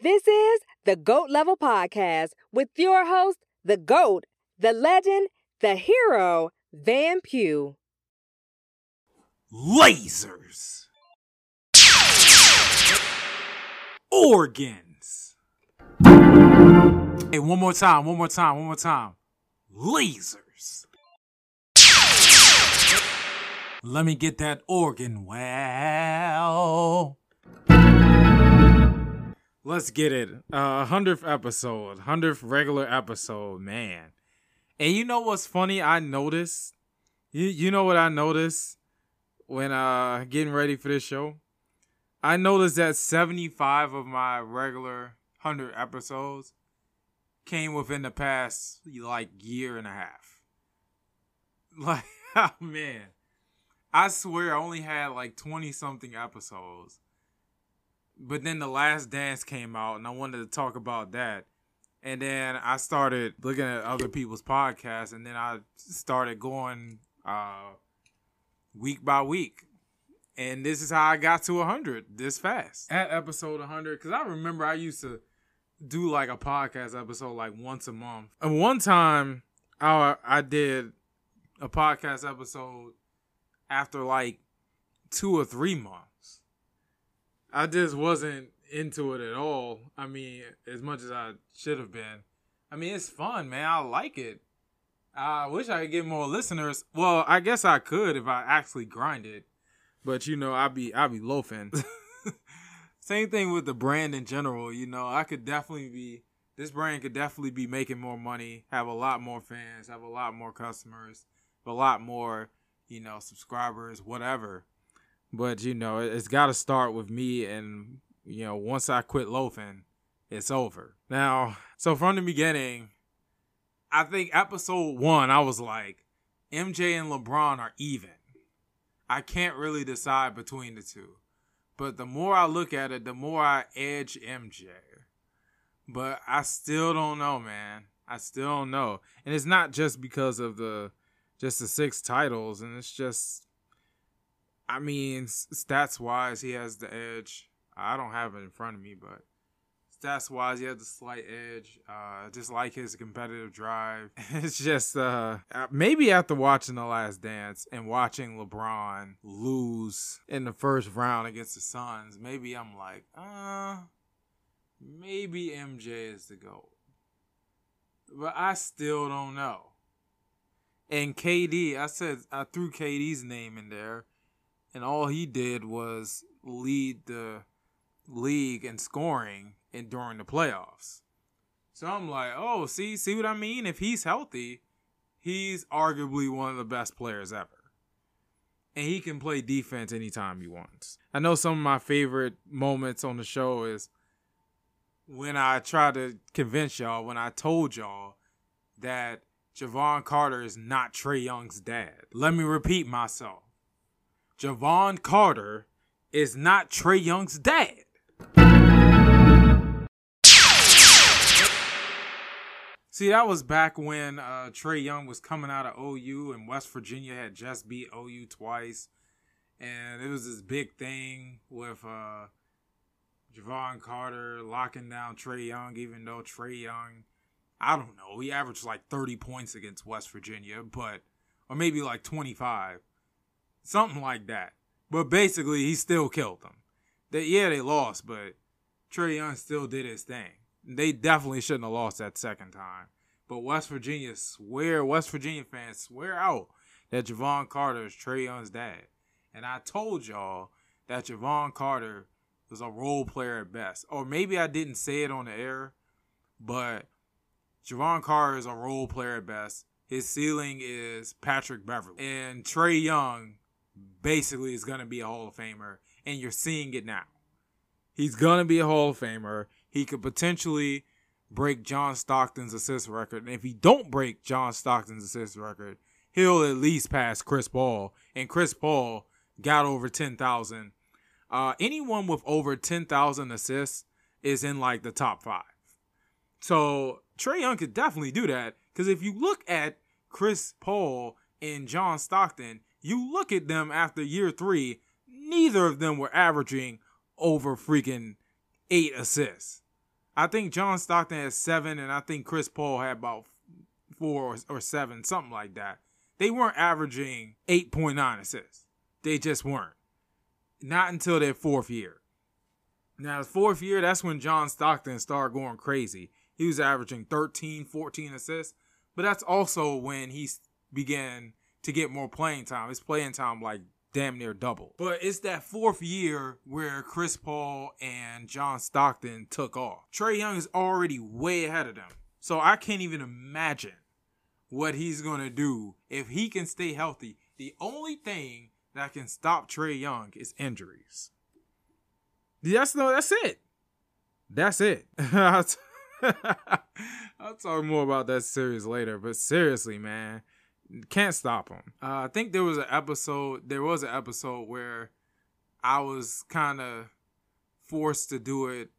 This is the GOAT Level Podcast with your host, the GOAT, the legend, the hero, Van Pugh. Lasers. Organs. Hey, one more time, one more time, one more time. Lasers. Let me get that organ well. Let's get it. Uh, 100th episode, 100th regular episode, man. And you know what's funny? I noticed. You you know what I noticed when uh getting ready for this show? I noticed that 75 of my regular 100 episodes came within the past like year and a half. Like, oh, man. I swear I only had like 20 something episodes. But then The Last Dance came out and I wanted to talk about that. And then I started looking at other people's podcasts and then I started going uh week by week. And this is how I got to 100 this fast. At episode 100 cuz I remember I used to do like a podcast episode like once a month. And one time I I did a podcast episode after like 2 or 3 months. I just wasn't into it at all. I mean, as much as I should have been. I mean, it's fun, man. I like it. I wish I could get more listeners. Well, I guess I could if I actually grind it. But you know, I'd be I'd be loafing. Same thing with the brand in general. You know, I could definitely be this brand could definitely be making more money, have a lot more fans, have a lot more customers, a lot more, you know, subscribers, whatever. But you know, it's got to start with me and you know, once I quit loafing, it's over. Now, so from the beginning, I think episode one, I was like, MJ and LeBron are even. I can't really decide between the two. But the more I look at it, the more I edge MJ. But I still don't know, man. I still don't know. And it's not just because of the just the six titles and it's just I mean, stats wise, he has the edge. I don't have it in front of me, but stats wise, he has the slight edge. Uh, just like his competitive drive. It's just uh, maybe after watching The Last Dance and watching LeBron lose in the first round against the Suns, maybe I'm like, uh, maybe MJ is the GOAT. But I still don't know. And KD, I said I threw KD's name in there, and all he did was lead the league in scoring and during the playoffs. So I'm like, oh, see, see what I mean? If he's healthy, he's arguably one of the best players ever. And he can play defense anytime he wants. I know some of my favorite moments on the show is when I try to convince y'all, when I told y'all that Jevon Carter is not Trae Young's dad. Let me repeat myself. Jevon Carter is not Trae Young's dad. See, that was back when uh, Trae Young was coming out of OU and West Virginia had just beat OU twice. And it was this big thing with uh, Jevon Carter locking down Trae Young, even though Trae Young, I don't know, he averaged like 30 points against West Virginia, but, or maybe like 25, something like that. But basically, he still killed them. They, yeah, they lost, but Trae Young still did his thing. They definitely shouldn't have lost that second time. But West Virginia swear, West Virginia fans swear out that Jevon Carter is Trae Young's dad. And I told y'all that Jevon Carter was a role player at best. Or maybe I didn't say it on the air, but Jevon Carter is a role player at best. His ceiling is Patrick Beverley. And Trae Young basically is going to be a Hall of Famer. And you're seeing it now. He's going to be a Hall of Famer. He could potentially break John Stockton's assist record. And if he don't break John Stockton's assist record, he'll at least pass Chris Paul. And Chris Paul got over 10,000. Uh, anyone with over 10,000 assists is in like the top five. So Trae Young could definitely do that. Because if you look at Chris Paul and John Stockton, you look at them after year three, neither of them were averaging over freaking eight assists. I think John Stockton had seven, and I think Chris Paul had about four or, seven, something like that. They weren't averaging 8.9 assists. They just weren't. Not until their fourth year. Now, the fourth year, that's when John Stockton started going crazy. He was averaging 13, 14 assists, but that's also when he began to get more playing time. His playing time, like, damn near double. But it's that fourth year where Chris Paul and John Stockton took off. Trae Young is already way ahead of them. So I can't even imagine what he's going to do if he can stay healthy. The only thing that can stop Trae Young is injuries. That's no, that's it. That's it. I'll, t- I'll talk more about that series later, but seriously, man, can't stop him. Uh, I think there was an episode. There was an episode where I was kind of forced to do it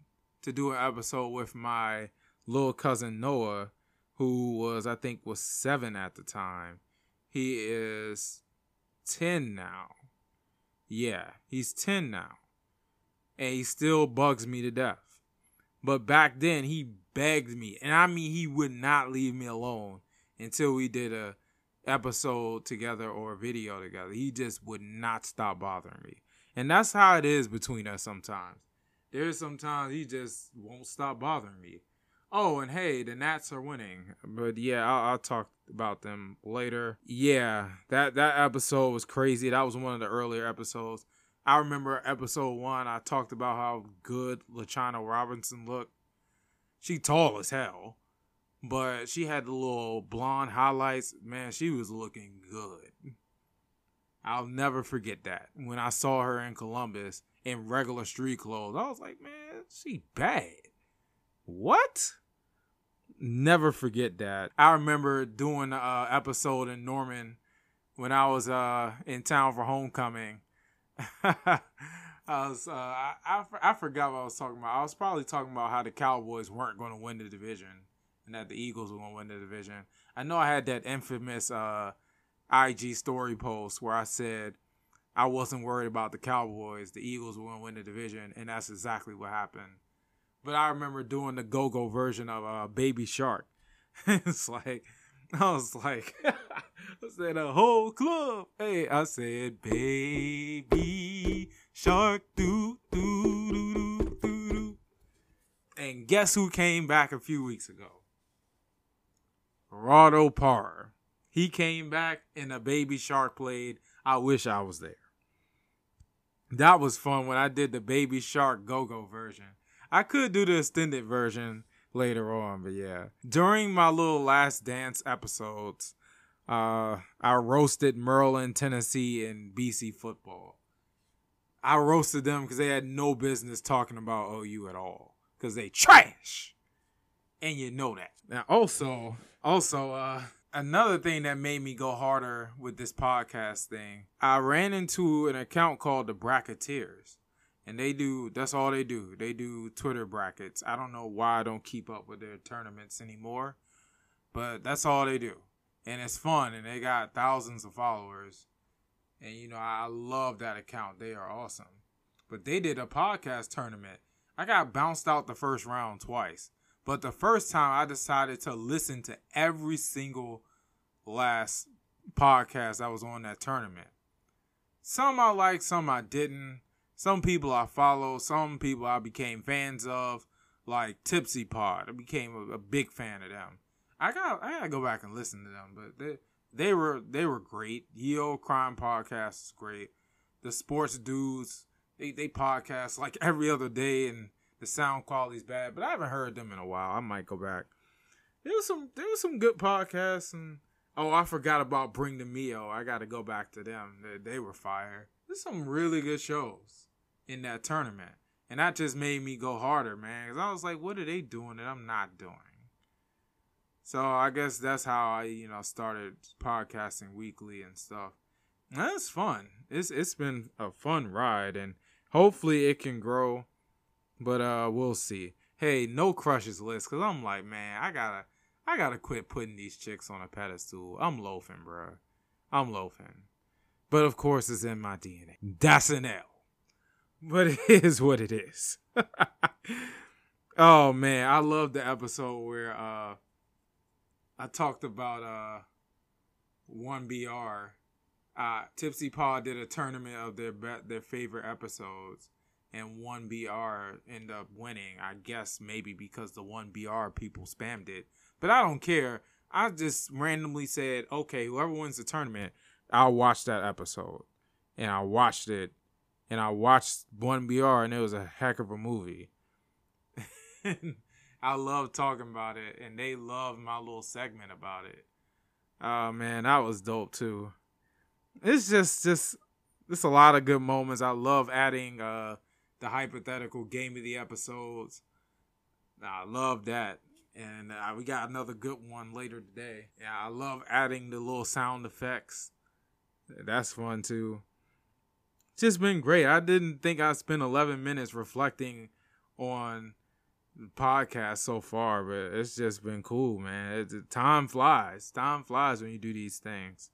to do an episode with my little cousin Noah, who was I think was seven at the time. He is ten now. Yeah, he's ten now and he still bugs me to death. But back then he begged me, and I mean he would not leave me alone until we did a episode together or video together. He just would not stop bothering me. And that's how it is between us sometimes. There's sometimes he just won't stop bothering me. Oh, and hey, the Nats are winning. But yeah, I'll, I'll, talk about them later. Yeah, that that episode was crazy. That was one of the earlier episodes. I remember episode one, I talked about how good LaChina Robinson looked. She tall as hell, but she had the little blonde highlights. Man, she was looking good. I'll never forget that. When I saw her in Columbus in regular street clothes, I was like, man, she bad. What? Never forget that. I remember doing an episode in Norman when I was uh, in town for homecoming I was uh, I, I, I forgot what I was talking about. I was probably talking about how the Cowboys weren't going to win the division and that the Eagles were going to win the division. I know I had that infamous uh, IG story post where I said I wasn't worried about the Cowboys. The Eagles were going to win the division, and that's exactly what happened. But I remember doing the go-go version of uh, Baby Shark. it's like I was like, I said a whole club. Hey, I said, baby shark, doo doo doo doo doo doo. And guess who came back a few weeks ago? Gerardo Parra. He came back and a baby shark played. I wish I was there. That was fun when I did the baby shark go go version. I could do the extended version later on. But yeah, during my little last dance episodes, uh, I roasted Maryland, Tennessee, and BC football. I roasted them because they had no business talking about OU at all because they trash, and you know that. Now, also, also, uh, another thing that made me go harder with this podcast thing, I ran into an account called the Bracketeers and they do that's all they do. They do twitter brackets. I don't know why i don't keep up with their tournaments anymore but that's all they do. And it's fun and they got thousands of followers. And you know i love that account. They are awesome. But they did a podcast tournament. I got bounced out the first round twice but the first time i decided to listen to every single last podcast that was on that tournament some i liked some i didn't some people I follow, some people I became fans of, like Tipsy Pod. I became a, a big fan of them. I got I gotta go back and listen to them, but they they were they were great. Yo Crime Podcast is great. The sports dudes they they podcast like every other day, and the sound quality's bad. But I haven't heard them in a while. I might go back. There was some there was some good podcasts, and oh I forgot about Bring the Mio. I got to go back to them. They, they were fire. There's some really good shows in that tournament. And that just made me go harder, man. Because I was like, what are they doing that I'm not doing? So I guess that's how I, you know, started podcasting weekly and stuff. That's fun. It's it's been a fun ride and hopefully it can grow. But uh we'll see. Hey, no crushes list, cause I'm like, man, I gotta I gotta quit putting these chicks on a pedestal. I'm loafing, bro. I'm loafing. But of course it's in my DNA. That's an L but it is what it is. Oh man, I love the episode where uh I talked about uh one BR. Uh Tipsy Paw did a tournament of their be- their favorite episodes and one BR end up winning. I guess maybe because the one BR people spammed it. But I don't care. I just randomly said, okay, whoever wins the tournament, I'll watch that episode. And I watched it. And I watched one BR and it was a heck of a movie. I love talking about it, and they love my little segment about it. Oh man, that was dope too. It's just just it's a lot of good moments. I love adding uh the hypothetical game of the episodes. I love that. And uh, we got another good one later today. Yeah, I love adding the little sound effects. That's fun too. It's Just been great. I didn't think I'd spend 11 minutes reflecting on the podcast so far, but it's just been cool, man. Time flies. Time flies when you do these things.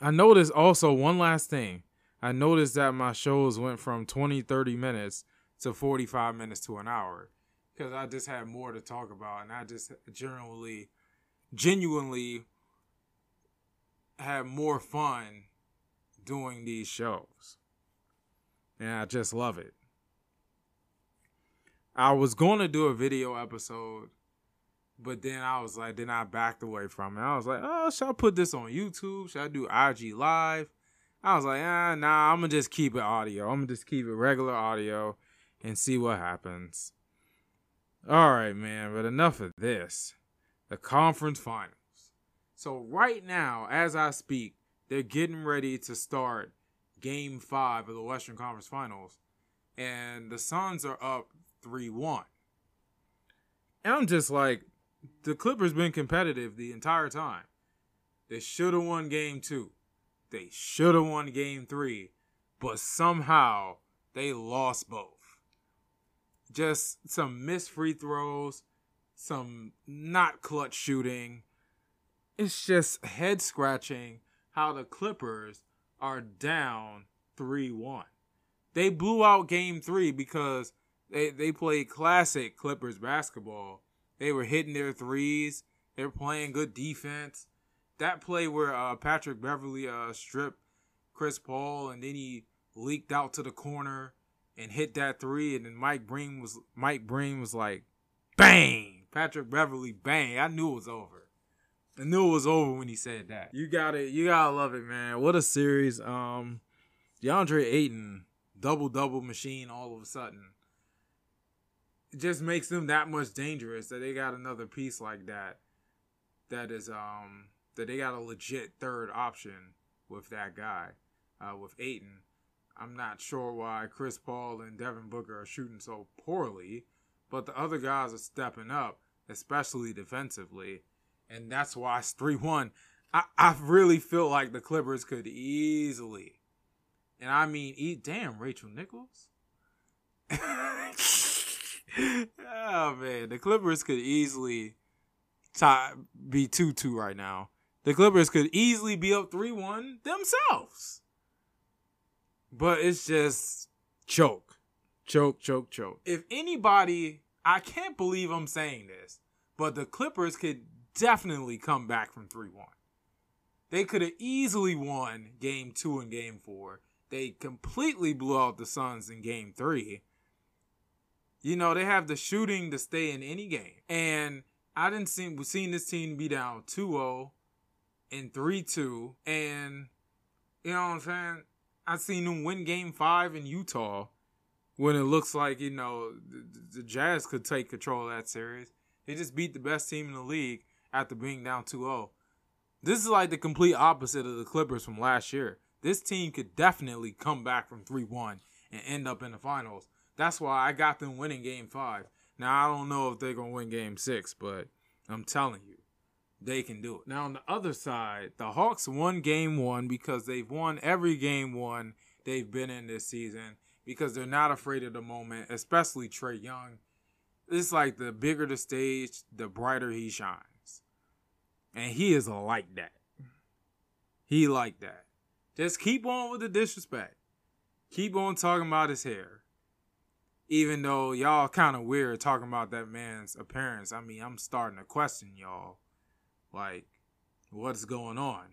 I noticed also one last thing. I noticed that my shows went from 20, 30 minutes to 45 minutes to an hour because I just had more to talk about and I just generally, genuinely had more fun doing these shows. And I just love it. I was going to do a video episode, but then I was like, then I backed away from it. I was like, oh, should I put this on YouTube? Should I do IG Live? I was like, ah, nah, I'm gonna just keep it audio. I'm gonna just keep it regular audio and see what happens. All right, man, but enough of this. The conference finals. So, right now, as I speak, they're getting ready to start game five of the Western Conference Finals. And the Suns are up 3 1. And I'm just like, the Clippers been competitive the entire time. They should have won game two. They should have won game three. But somehow they lost both. Just some missed free throws, some not clutch shooting. It's just head scratching how the Clippers are down 3 1. They blew out game three because they they played classic Clippers basketball. They were hitting their threes. They were playing good defense. That play where uh, Patrick Beverley uh, stripped Chris Paul and then he leaked out to the corner and hit that three, and then Mike Breen was Mike Breen was like, bang! Patrick Beverley, bang! I knew it was over. I knew it was over when he said that. You got it. You gotta love it, man. What a series. Um, DeAndre Ayton, double double machine all of a sudden it just makes them that much dangerous that they got another piece like that that is um that they got a legit third option with that guy uh, with Ayton. I'm not sure why Chris Paul and Devin Booker are shooting so poorly, but the other guys are stepping up, especially defensively, and that's why it's three one. I, I really feel like the Clippers could easily, and I mean, eat damn Rachel Nichols. oh man, the Clippers could easily tie be two two right now. The Clippers could easily be up three one themselves. But it's just choke. Choke, choke, choke. If anybody I can't believe I'm saying this, but the Clippers could definitely come back from 3 1. They could have easily won game two and game four. They completely blew out the Suns in game three. You know, they have the shooting to stay in any game. And I didn't see seen this team be down 2-0 and 3-2. And you know what I'm saying? I've seen them win game five in Utah when it looks like, you know, the, the Jazz could take control of that series. They just beat the best team in the league after being down 2-0. This is like the complete opposite of the Clippers from last year. This team could definitely come back from 3-1 and end up in the finals. That's why I got them winning game five. Now, I don't know if they're going to win game six, but I'm telling you, they can do it. Now, on the other side, the Hawks won game one because they've won every game one they've been in this season because they're not afraid of the moment, especially Trae Young. It's like the bigger the stage, the brighter he shines. And he is like that. He like that. Just keep on with the disrespect. Keep on talking about his hair. Even though y'all kind of weird talking about that man's appearance, I mean, I'm starting to question y'all. Like, what's going on?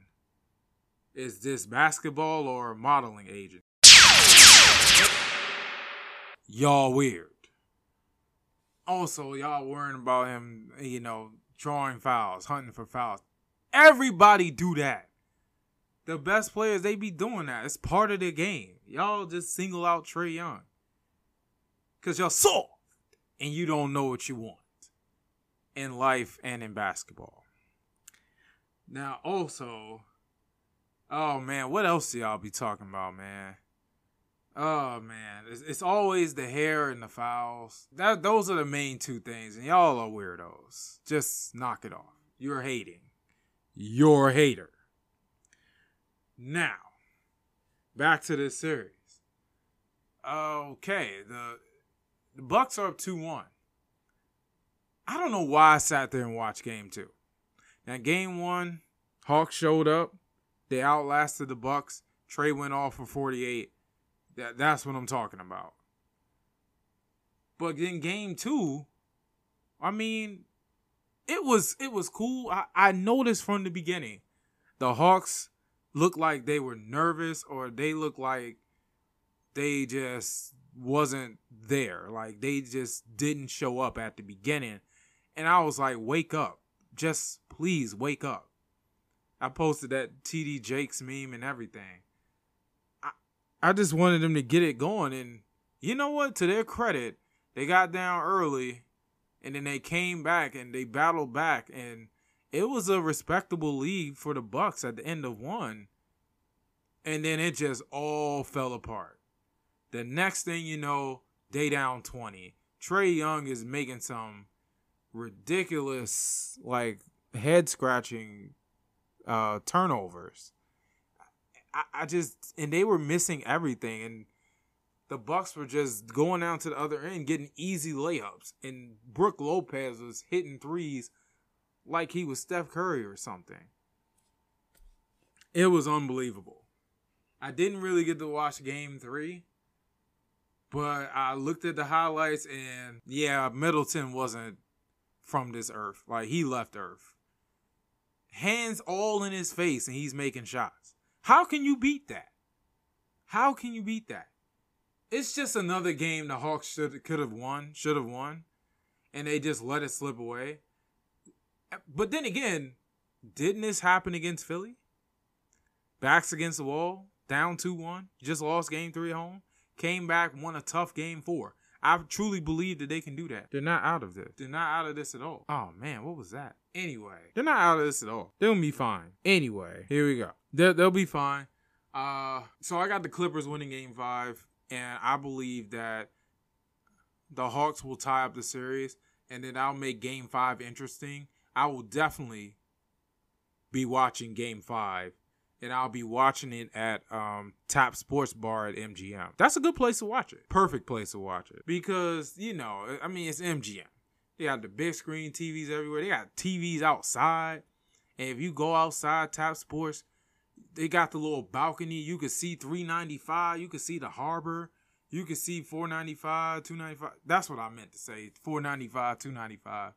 Is this basketball or modeling agent? Y'all weird. Also, y'all worrying about him, you know, drawing fouls, hunting for fouls. Everybody do that. The best players, they be doing that. It's part of the game. Y'all just single out Trae Young. Cause y'all soft and you don't know what you want in life and in basketball. Now, also, oh man, what else do y'all be talking about, man? Oh man, it's, it's, always the hair and the fouls. That those are the main two things, and y'all are weirdos. Just knock it off. You're hating. You're a hater. Now, back to this series. Okay, the the Bucks are up two one. I don't know why I sat there and watched game two. Now, game one, Hawks showed up. They outlasted the Bucks. Trae went off for 48 that that's what I'm talking about. But in game two, I mean, it was it was cool. I, I noticed from the beginning, the Hawks looked like they were nervous or they looked like they just wasn't there. Like they just didn't show up at the beginning. And I was like, wake up. Just please wake up. I posted that TD Jakes meme and everything. I I just wanted them to get it going. And you know what? To their credit, they got down early and then they came back and they battled back and it was a respectable lead for the Bucks at the end of one. And then it just all fell apart. The next thing you know, they down 20. Trae Young is making some ridiculous, like head scratching uh, turnovers. I, I just and they were missing everything and the Bucks were just going down to the other end getting easy layups and Brook Lopez was hitting threes like he was Steph Curry or something. It was unbelievable. I didn't really get to watch game 3, but I looked at the highlights and yeah, Middleton wasn't from this earth. Like he left earth. Hands all in his face and he's making shots. How can you beat that? How can you beat that? It's just another game the Hawks should could have won, should have won, and they just let it slip away. But then again, didn't this happen against Philly? Backs against the wall, down 2-1, just lost game 3 at home, came back, won a tough game 4. I truly believe that they can do that. They're not out of this. They're not out of this at all. Oh man, what was that? Anyway, they're not out of this at all. They'll be fine. Anyway, here we go. They'll, they'll be fine. Uh, so I got the Clippers winning Game Five, and I believe that the Hawks will tie up the series, and then I'll make Game Five interesting. I will definitely be watching Game Five and I'll be watching it at um, Tap Sports Bar at MGM. That's a good place to watch it. Perfect place to watch it because you know, I mean, it's MGM. They got the big screen TVs everywhere. They got TVs outside, and if you go outside Tap Sports, they got the little balcony. You can see 395. You can see the harbor. You can see 495, 295. That's what I meant to say. 495, 295.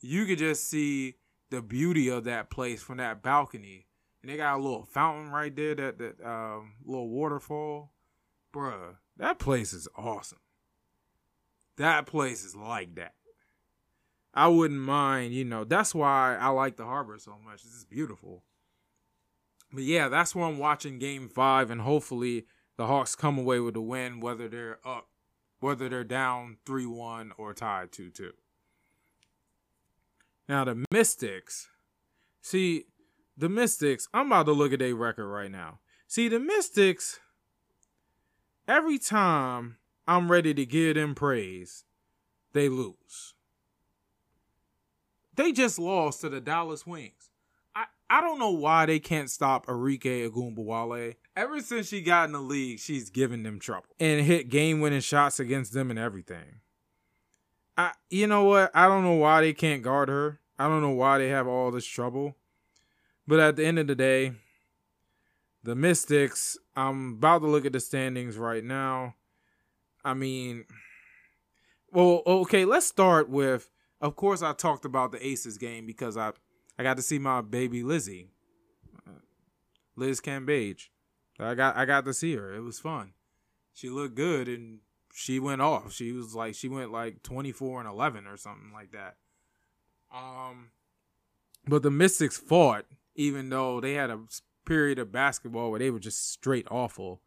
You could just see the beauty of that place from that balcony and they got a little fountain right there, that that um, little waterfall. Bruh, that place is awesome. That place is like that. I wouldn't mind, you know, that's why I like the harbor so much. It's just beautiful. But yeah, that's why I'm watching game five, and hopefully the Hawks come away with a win, whether they're up, whether they're down 3 1 or tied 2 2. Now, the Mystics, see, the Mystics, I'm about to look at their record right now. See, the Mystics, every time I'm ready to give them praise, they lose. They just lost to the Dallas Wings. I, I don't know why they can't stop Arike Ogunbowale. Ever since she got in the league, she's given them trouble and hit game winning shots against them and everything. I you know what? I don't know why they can't guard her. I don't know why they have all this trouble. But at the end of the day, the Mystics, I'm about to look at the standings right now. I mean, well, okay, let's start with. Of course, I talked about the Aces game because I I got to see my baby Lizzie, Liz Cambage. I got I got to see her. It was fun. She looked good and she went off. She was like she went like 24 and 11 or something like that. Um but the Mystics fought even though they had a period of basketball where they were just straight awful,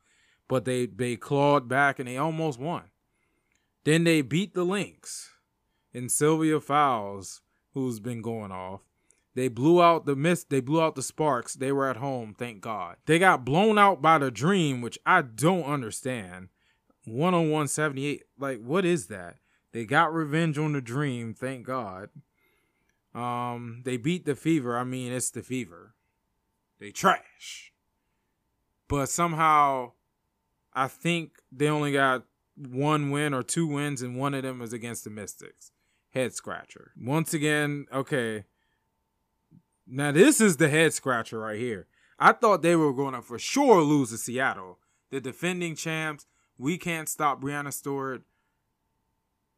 but they they clawed back and they almost won. Then they beat the Lynx and Sylvia Fowles, who's been going off. They blew out the mist. They blew out the Sparks. They were at home, thank God. They got blown out by the Dream, which I don't understand. 101 78. Like, what is that? They got revenge on the Dream, thank God. Um, they beat the Fever. I mean, it's the Fever. They trash. But somehow, I think they only got one win or two wins, and one of them was against the Mystics. Head scratcher. Once again, okay. Now this is the head scratcher right here. I thought they were going to for sure lose to Seattle. The defending champs. We can't stop Breanna Stewart.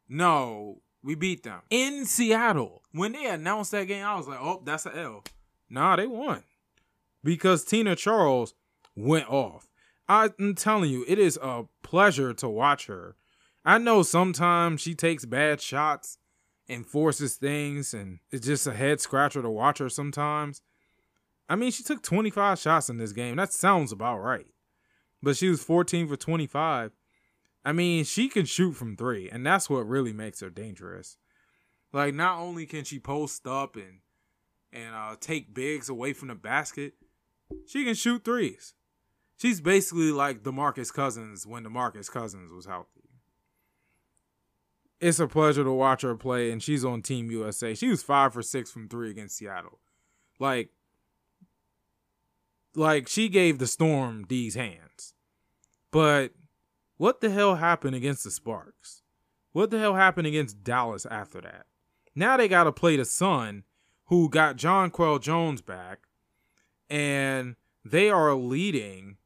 No, we beat them in Seattle. When they announced that game, I was like, oh, that's an L. Nah, they won because Tina Charles went off. I'm telling you, it is a pleasure to watch her. I know sometimes she takes bad shots and forces things, and it's just a head scratcher to watch her sometimes. I mean, she took 25 shots in this game. That sounds about right. But she was 14 for 25. I mean, she can shoot from three, and that's what really makes her dangerous. Like, not only can she post up and and uh, take bigs away from the basket, she can shoot threes. She's basically like DeMarcus Cousins when DeMarcus Cousins was healthy. It's a pleasure to watch her play, and she's on Team USA. She was five for six from three against Seattle. Like, like she gave the Storm these hands. But what the hell happened against the Sparks? What the hell happened against Dallas after that? Now they got to play the Sun, who got Jonquel Jones back, and they are leading.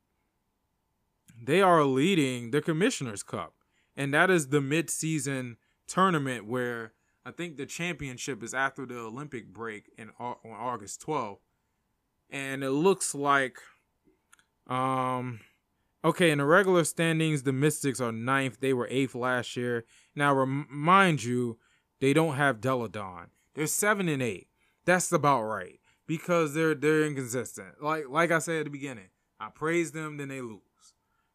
They are leading the Commissioner's Cup, and that is the mid-season tournament where I think the championship is after the Olympic break in on August 12th, and it looks like, um, okay, in the regular standings, the Mystics are ninth. They were eighth last year. Now, remind you, they don't have Delle Donne. They're seven and eight. That's about right because they're they're inconsistent. Like like I said at the beginning, I praise them, then they lose.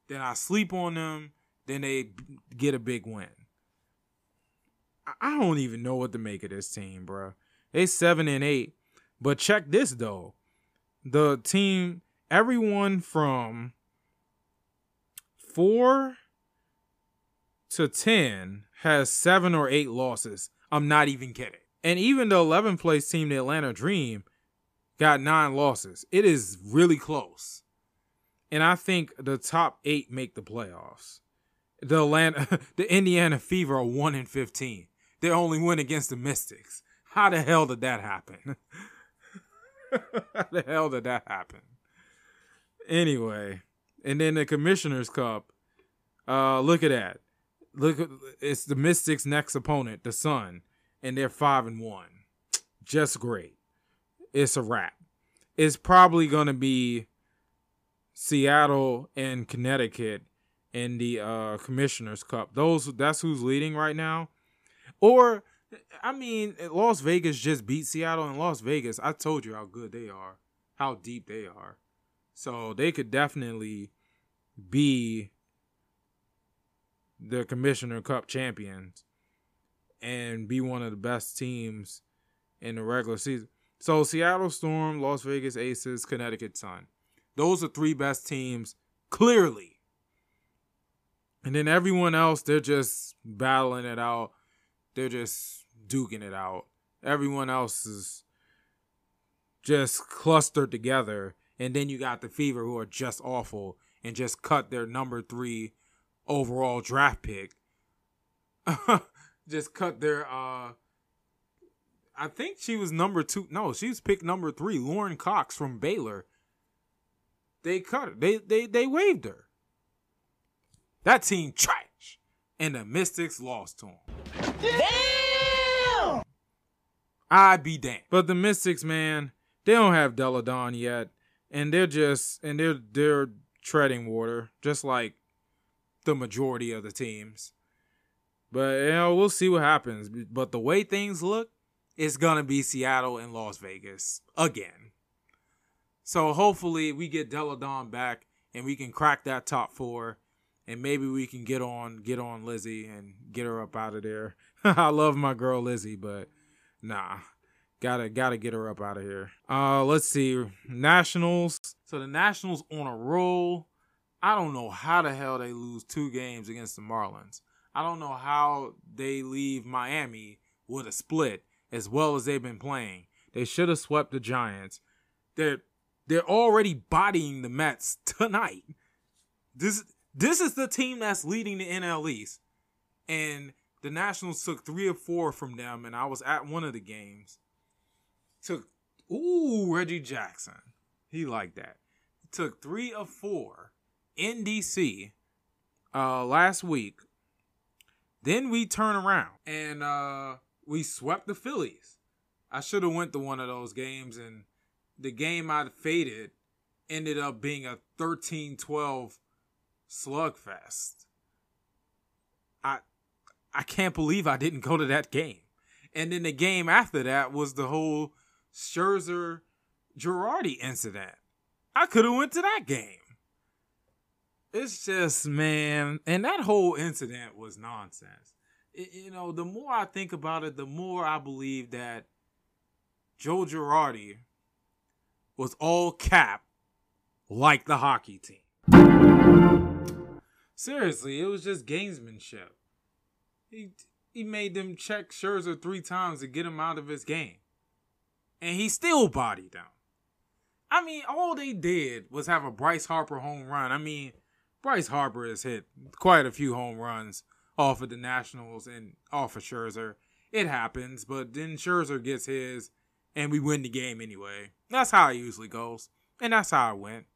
Then I sleep on them, then they get a big win. I don't even know what to make of this team, bro. They seven and eight, but check this though. The team, everyone from four to ten has seven or eight losses. I'm not even kidding. And even the 11th place team, the Atlanta Dream, got nine losses. It is really close. And I think the top eight make the playoffs. The Atlanta, the Indiana Fever are one in fifteen. They only win against the Mystics. How the hell did that happen? How the hell did that happen? Anyway, and then the Commissioner's Cup. Uh, look at that. Look, it's the Mystics' next opponent, the Sun, and they're five and one. Just great it's a wrap. It's probably going to be Seattle and Connecticut in the uh, Commissioner's Cup. Those that's who's leading right now. Or I mean, Las Vegas just beat Seattle and Las Vegas. I told you how good they are, how deep they are. So they could definitely be the Commissioner Cup champions and be one of the best teams in the regular season. So Seattle Storm, Las Vegas Aces, Connecticut Sun. Those are three best teams, clearly. And then everyone else, they're just battling it out. They're just duking it out. Everyone else is just clustered together. And then you got the Fever, who are just awful and just cut their number three overall draft pick. just cut their uh I think she was number two. No, she was picked number three. Lauren Cox from Baylor. They cut her. They they they waived her. That team trash. and the Mystics lost to them. Damn! I'd be damned. But the Mystics, man, they don't have Delle Donne yet, and they're just and they're they're treading water, just like the majority of the teams. But you know, we'll see what happens. But the way things look, it's gonna be Seattle and Las Vegas again. So hopefully we get Delle Donne back and we can crack that top four and maybe we can get on get on Lizzie and get her up out of there. I love my girl Lizzie, but nah. Gotta gotta get her up out of here. Uh let's see. Nationals. So the Nationals on a roll. I don't know how the hell they lose two games against the Marlins. I don't know how they leave Miami with a split as well as they've been playing. They should have swept the Giants. They're they're already bodying the Mets tonight. This this is the team that's leading the NL East. And the Nationals took three or four from them, and I was at one of the games. Took ooh, Reggie Jackson. He liked that. took three of four in DC uh last week. Then we turn around and uh we swept the Phillies. I should have went to one of those games and the game I faded ended up being a 13-12 slugfest. I I can't believe I didn't go to that game. And then the game after that was the whole Scherzer Girardi incident. I could have went to that game. It's just man, and that whole incident was nonsense. It, you know, the more I think about it, the more I believe that Joe Girardi was all cap like the hockey team. Seriously, it was just gamesmanship. He he made them check Scherzer three times to get him out of his game. And he still bodied them. I mean, all they did was have a Bryce Harper home run. I mean, Bryce Harper has hit quite a few home runs off of the Nationals and off of Scherzer. It happens, but then Scherzer gets his and we win the game anyway. That's how it usually goes. And that's how it went.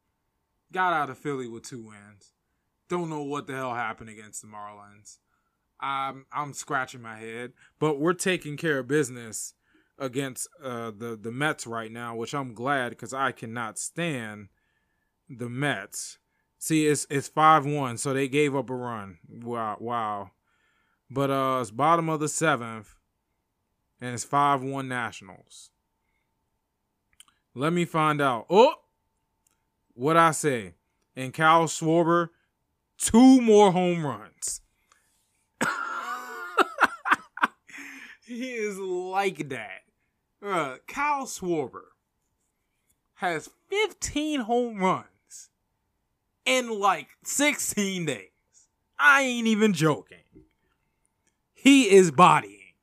Got out of Philly with two wins. Don't know what the hell happened against the Marlins. I'm I'm scratching my head, but we're taking care of business against uh, the the Mets right now, which I'm glad because I cannot stand the Mets. See, it's it's five one, so they gave up a run. Wow, wow. But uh, it's bottom of the seventh, and it's five one Nationals. Let me find out. Oh, what I say? And Kyle Schwarber, two more home runs. he is like that. Uh, Kyle Schwarber has 15 home runs in like 16 days. I ain't even joking. He is bodying.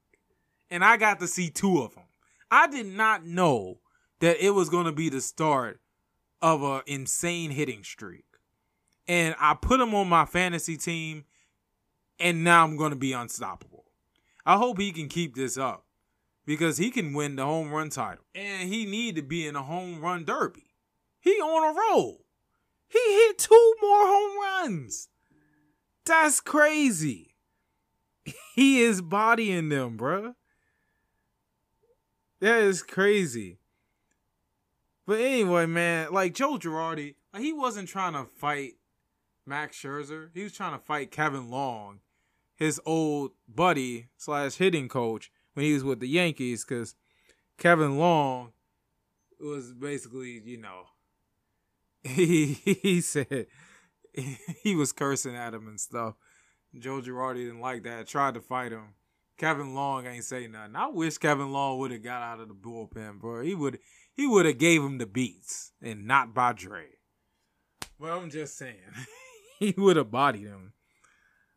And I got to see two of them. I did not know that it was going to be the start of an insane hitting streak. And I put him on my fantasy team, and now I'm going to be unstoppable. I hope he can keep this up because he can win the home run title. And he need to be in a home run derby. He on a roll. He hit two more home runs. That's crazy. He is bodying them, bruh. That is crazy. But anyway, man, like Joe Girardi, he wasn't trying to fight Max Scherzer. He was trying to fight Kevin Long, his old buddy slash hitting coach when he was with the Yankees, because Kevin Long was basically, you know, he he said he was cursing at him and stuff. Joe Girardi didn't like that. Tried to fight him. Kevin Long ain't say nothing. I wish Kevin Long would have got out of the bullpen, bro. He would he would have gave him the beats and not by Dre. Well, I'm just saying. he would have bodied him.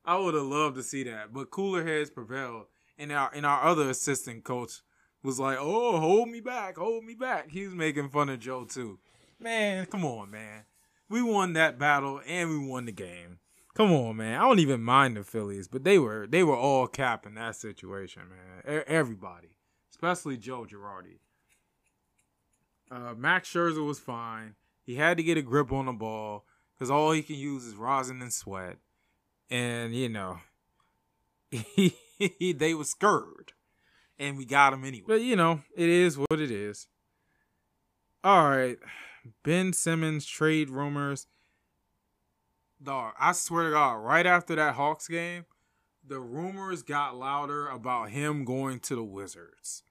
I would have loved to see that. But cooler heads prevailed. And our and our other assistant coach was like, Oh, hold me back, hold me back. He was making fun of Joe too. Man, come on, man. We won that battle and we won the game. Come on, man. I don't even mind the Phillies, but they were they were all cap in that situation, man. Everybody, especially Joe Girardi. Uh, Max Scherzer was fine. He had to get a grip on the ball because all he can use is rosin and sweat. And you know, they were scared, and we got him anyway. But you know, it is what it is. All right, Ben Simmons trade rumors. Dog, I swear to God, right after that Hawks game, the rumors got louder about him going to the Wizards.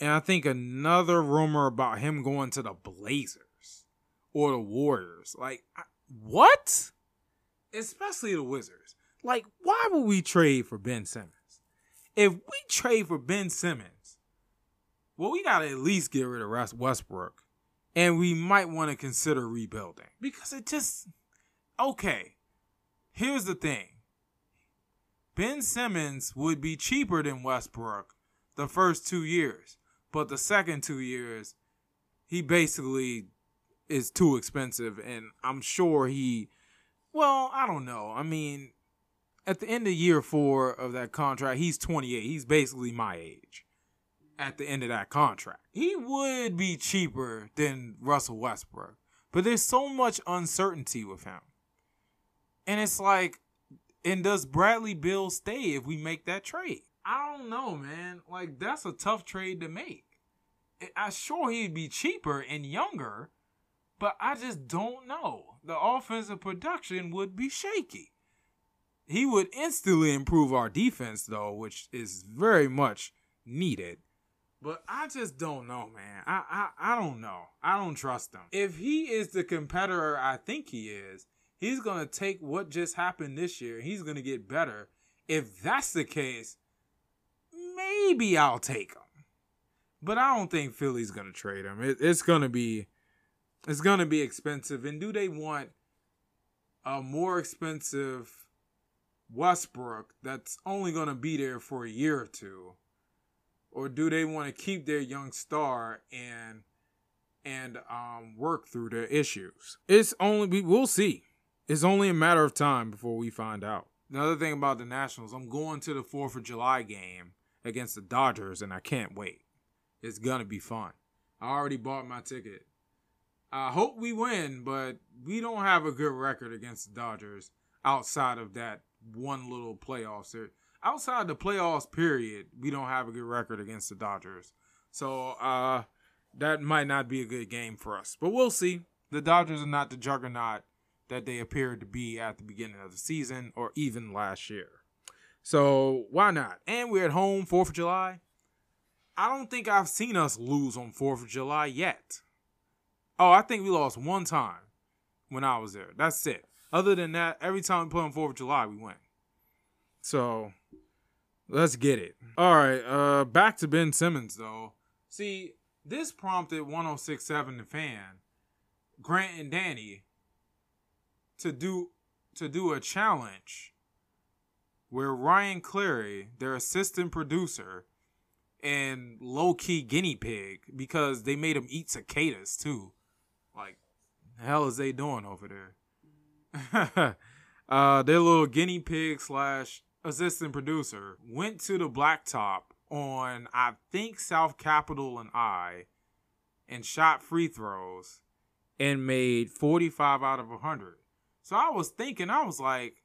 And I think another rumor about him going to the Blazers or the Warriors. Like, what? Especially the Wizards. Like, why would we trade for Ben Simmons? If we trade for Ben Simmons, well, we got to at least get rid of Westbrook. And we might want to consider rebuilding. Because it just. Okay. Here's the thing Ben Simmons would be cheaper than Westbrook the first two years. But the second two years, he basically is too expensive. And I'm sure he. Well, I don't know. I mean, at the end of year four of that contract, he's 28. He's basically my age at the end of that contract. He would be cheaper than Russell Westbrook, but there's so much uncertainty with him. And it's like, and does Bradley Beal stay if we make that trade? I don't know, man. Like, that's a tough trade to make. I'm sure he'd be cheaper and younger, but I just don't know. The offensive production would be shaky. He would instantly improve our defense, though, which is very much needed. But I just don't know, man. I, I I don't know. I don't trust him. If he is the competitor I think he is, he's gonna take what just happened this year. He's gonna get better. If that's the case, maybe I'll take him. But I don't think Philly's gonna trade him. It, it's gonna be, it's gonna be expensive. And do they want a more expensive Westbrook that's only going to be there for a year or two? Or do they want to keep their young star and and um, work through their issues? It's only we will see. It's only a matter of time before we find out. Another thing about the Nationals, I'm going to the 4th of July game against the Dodgers and I can't wait. It's going to be fun. I already bought my ticket. I hope we win, but we don't have a good record against the Dodgers outside of that one little playoffs. Outside the playoffs period, we don't have a good record against the Dodgers. So uh, that might not be a good game for us. But we'll see. The Dodgers are not the juggernaut that they appeared to be at the beginning of the season or even last year. So why not? And we're at home, 4th of July. I don't think I've seen us lose on 4th of July yet. Oh, I think we lost one time when I was there. That's it. Other than that, every time we play on Fourth of July, we win. So let's get it. All right, uh, back to Ben Simmons though. See, this prompted 1067 the fan, Grant and Danny, to do to do a challenge where Ryan Clary, their assistant producer, and low key guinea pig, because they made him eat cicadas too. Like, the hell is they doing over there? uh, their little guinea pig slash assistant producer went to the blacktop on I think South Capitol and I and shot free throws and made 45 out of 100. So I was thinking, I was like,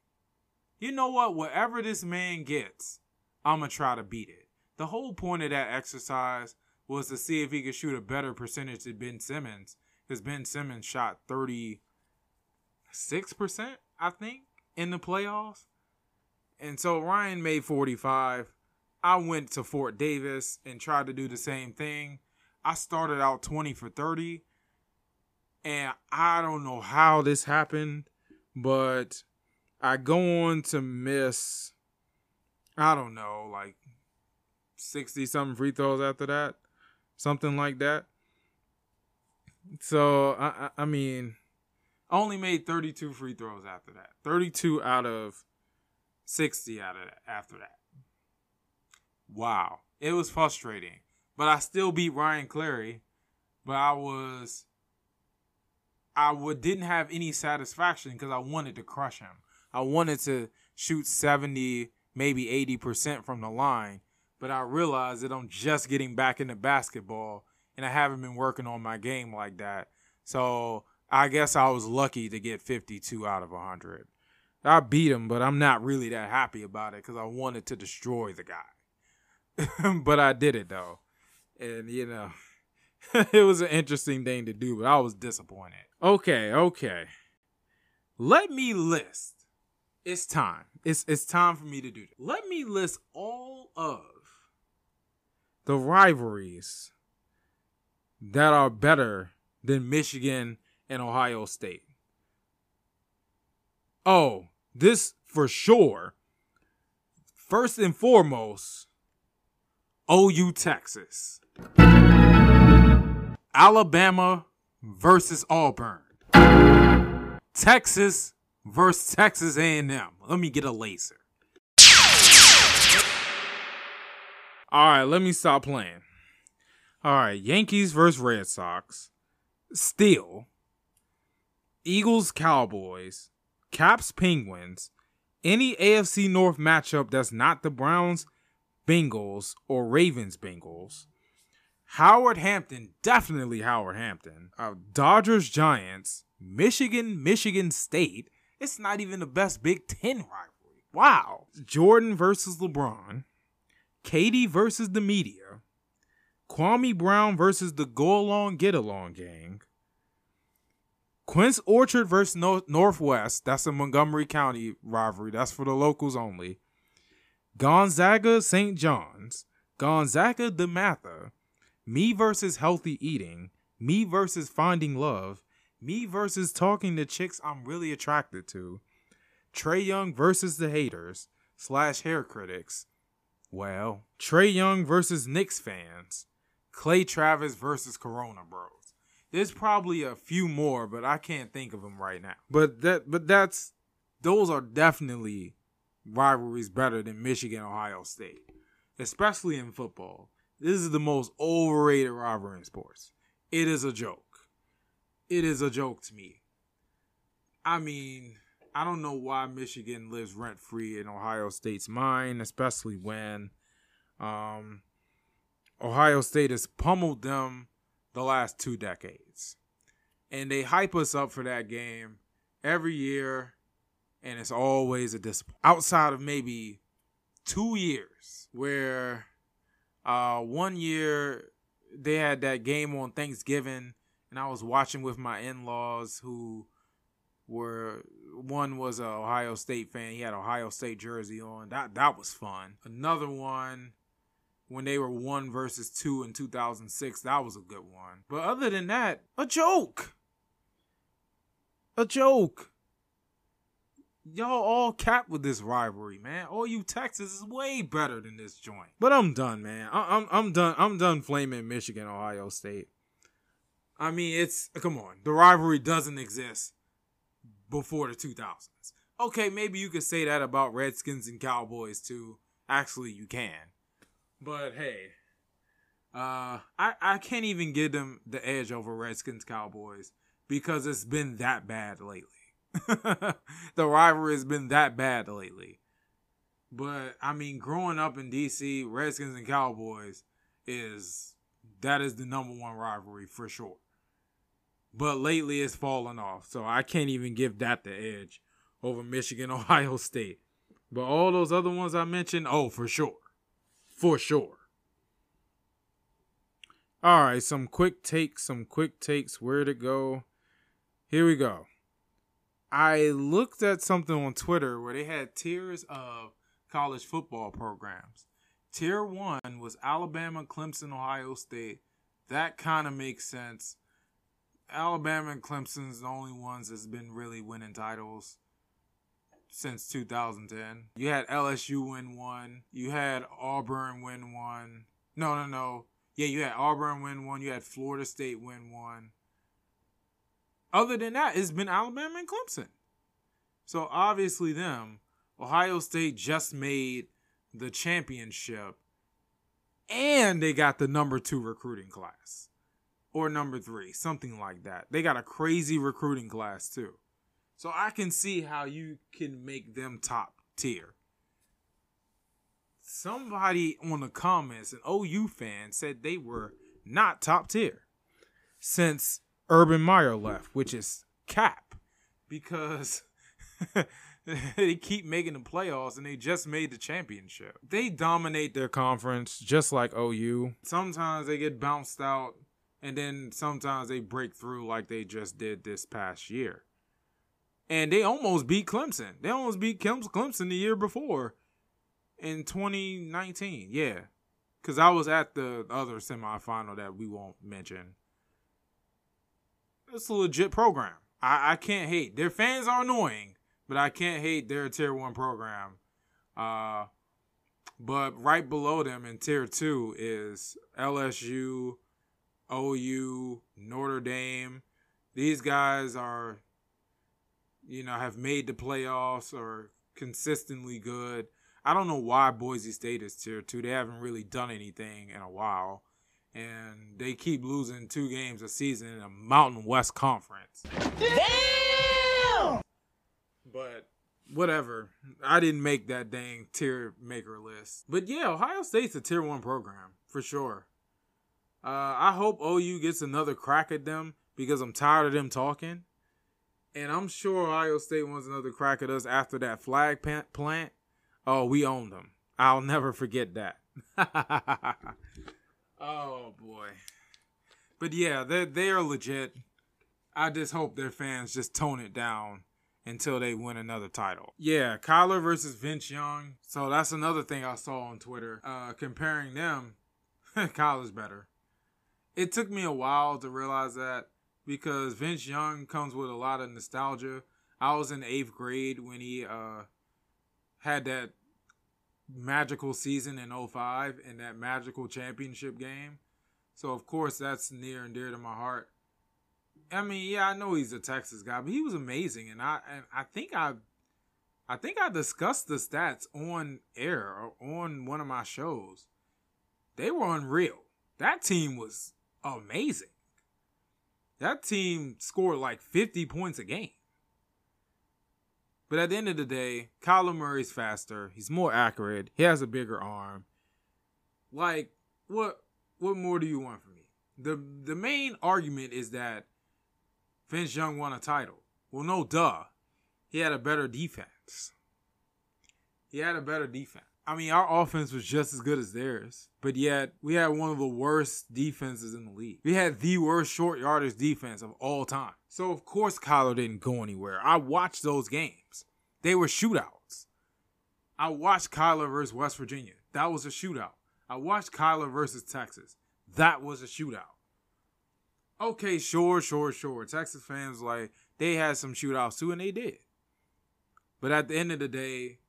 you know what? Whatever this man gets, I'm to try to beat it. The whole point of that exercise was to see if he could shoot a better percentage than Ben Simmons because Ben Simmons shot 30 six percent, I think, in the playoffs. And so Ryan made 45. I went to Fort Davis and tried to do the same thing. I started out 20 for 30. And I don't know how this happened, but I go on to miss, I don't know, like 60 something free throws after that. Something like that. So, I, I mean, only made 32 free throws after that. 32 out of 60 out of that, after that. Wow. It was frustrating. But I still beat Ryan Clary. But I was I would didn't have any satisfaction because I wanted to crush him. I wanted to shoot 70, maybe 80% from the line. But I realized that I'm just getting back into basketball and I haven't been working on my game like that. So I guess I was lucky to get 52 out of 100. I beat him, but I'm not really that happy about it because I wanted to destroy the guy. but I did it though. And you know, it was an interesting thing to do, but I was disappointed. Okay, okay. Let me list. It's time. It's it's time for me to do this. Let me list all of the rivalries that are better than Michigan and Ohio State. Oh, this for sure. First and foremost, OU Texas. Alabama versus Auburn. Texas versus Texas A&M. Let me get a laser. All right, let me stop playing. All right, Yankees versus Red Sox. Still. Eagles Cowboys. Caps Penguins. Any AFC North matchup that's not the Browns Bengals or Ravens Bengals. Howard Hampton, definitely Howard Hampton. Uh, Dodgers Giants. Michigan Michigan State. It's not even the best Big Ten rivalry. Wow. Jordan versus LeBron. KD versus the media. Kwame Brown versus the Go Along Get Along gang. Quince Orchard versus no- Northwest. That's a Montgomery County rivalry. That's for the locals only. Gonzaga St. John's. Gonzaga DeMatha. Me versus healthy eating. Me versus finding love. Me versus talking to chicks I'm really attracted to. Trae Young versus the haters slash hair critics. Well, Trae Young versus Knicks fans. Clay Travis versus Corona Bros. There's probably a few more, but I can't think of them right now. But that, but that's those are definitely rivalries better than Michigan Ohio State, especially in football. This is the most overrated rivalry in sports. It is a joke. It is a joke to me. I mean, I don't know why Michigan lives rent free in Ohio State's mind, especially when um, Ohio State has pummeled them the last two decades. And they hype us up for that game every year, and it's always a disappointment. Outside of maybe two years, where uh, one year they had that game on Thanksgiving, and I was watching with my in laws who were one was a Ohio State fan. He had Ohio State jersey on. That that was fun. Another one when they were one versus two in 2006. That was a good one. But other than that, a joke. A joke. Y'all all cap with this rivalry, man. All you Texas is way better than this joint. But I'm done, man. I- I'm I'm done. I'm done flaming Michigan, Ohio State. I mean, it's come on. The rivalry doesn't exist before the 2000s. Okay, maybe you could say that about Redskins and Cowboys too. Actually, you can. But hey, uh, I I can't even give them the edge over Redskins Cowboys because it's been that bad lately. the rivalry has been that bad lately. But I mean, growing up in DC, Redskins and Cowboys is that is the number one rivalry for sure. But lately it's fallen off, so I can't even give that the edge over Michigan, Ohio State. But all those other ones I mentioned, oh, for sure for sure. All right, some quick takes, some quick takes. Where to go? Here we go. I looked at something on Twitter where they had tiers of college football programs. Tier one was Alabama, Clemson, Ohio State. That kind of makes sense. Alabama and Clemson's the only ones that's been really winning titles since 2010. You had LSU win one. You had Auburn win one. No, no, no. Yeah, you had Auburn win one. You had Florida State win one. Other than that, it's been Alabama and Clemson. So obviously, them. Ohio State just made the championship and they got the number two recruiting class or number three, something like that. They got a crazy recruiting class too. So I can see how you can make them top tier. Somebody on the comments, an OU fan, said they were not top tier since Urban Meyer left, which is cap because they keep making the playoffs and they just made the championship. They dominate their conference just like OU. Sometimes they get bounced out and then sometimes they break through like they just did this past year. And they almost beat Clemson. They almost beat Clemson the year before in 2019. Yeah. Cuz I was at the other semifinal that we won't mention. It's a legit program. I, I can't hate. Their fans are annoying, but I can't hate their tier one program. Uh, but right below them in tier two is LSU, OU, Notre Dame. These guys are, you know, have made the playoffs or consistently good. I don't know why Boise State is tier two. They haven't really done anything in a while. And they keep losing two games a season in a Mountain West Conference. Damn! But whatever. I didn't make that dang tier maker list. But yeah, Ohio State's a tier one program for sure. Uh, I hope OU gets another crack at them because I'm tired of them talking. And I'm sure Ohio State wants another crack at us after that flag plant. Oh, we owned them. I'll never forget that. oh boy. But yeah, they they are legit. I just hope their fans just tone it down until they win another title. Yeah, Kyler versus Vince Young. So that's another thing I saw on Twitter. Uh, comparing them, Kyler's better. It took me a while to realize that because Vince Young comes with a lot of nostalgia. I was in eighth grade when he uh, had that magical season in 05 and that magical championship game. So of course that's near and dear to my heart. I mean, yeah, I know he's a Texas guy, but he was amazing, and I and I think I, I think I discussed the stats on air or on one of my shows. They were unreal. That team was amazing. That team scored like 50 points a game. But at the end of the day, Kyler Murray's faster. He's more accurate. He has a bigger arm. Like, what what more do you want from me? The the main argument is that Vince Young won a title. Well, no duh. He had a better defense. He had a better defense. I mean, our offense was just as good as theirs, but yet we had one of the worst defenses in the league. We had the worst short yardage defense of all time. So, of course, Kyler didn't go anywhere. I watched those games, they were shootouts. I watched Kyler versus West Virginia. That was a shootout. I watched Kyler versus Texas. That was a shootout. Okay, sure, sure, sure. Texas fans like they had some shootouts too, and they did. But at the end of the day,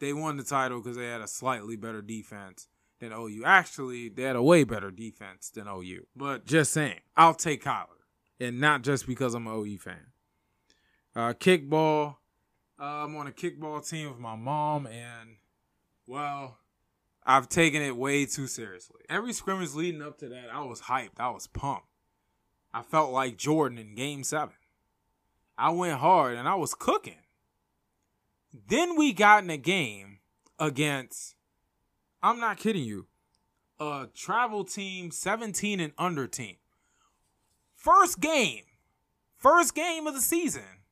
they won the title because they had a slightly better defense than OU. Actually, they had a way better defense than OU. But just saying, I'll take Kyler. And not just because I'm an OU fan. Uh, kickball. Uh, I'm on a kickball team with my mom, and, well, I've taken it way too seriously. Every scrimmage leading up to that, I was hyped. I was pumped. I felt like Jordan in game seven. I went hard and I was cooking. Then we got in a game against, I'm not kidding you, a travel team, 17 and under team. First game, first game of the season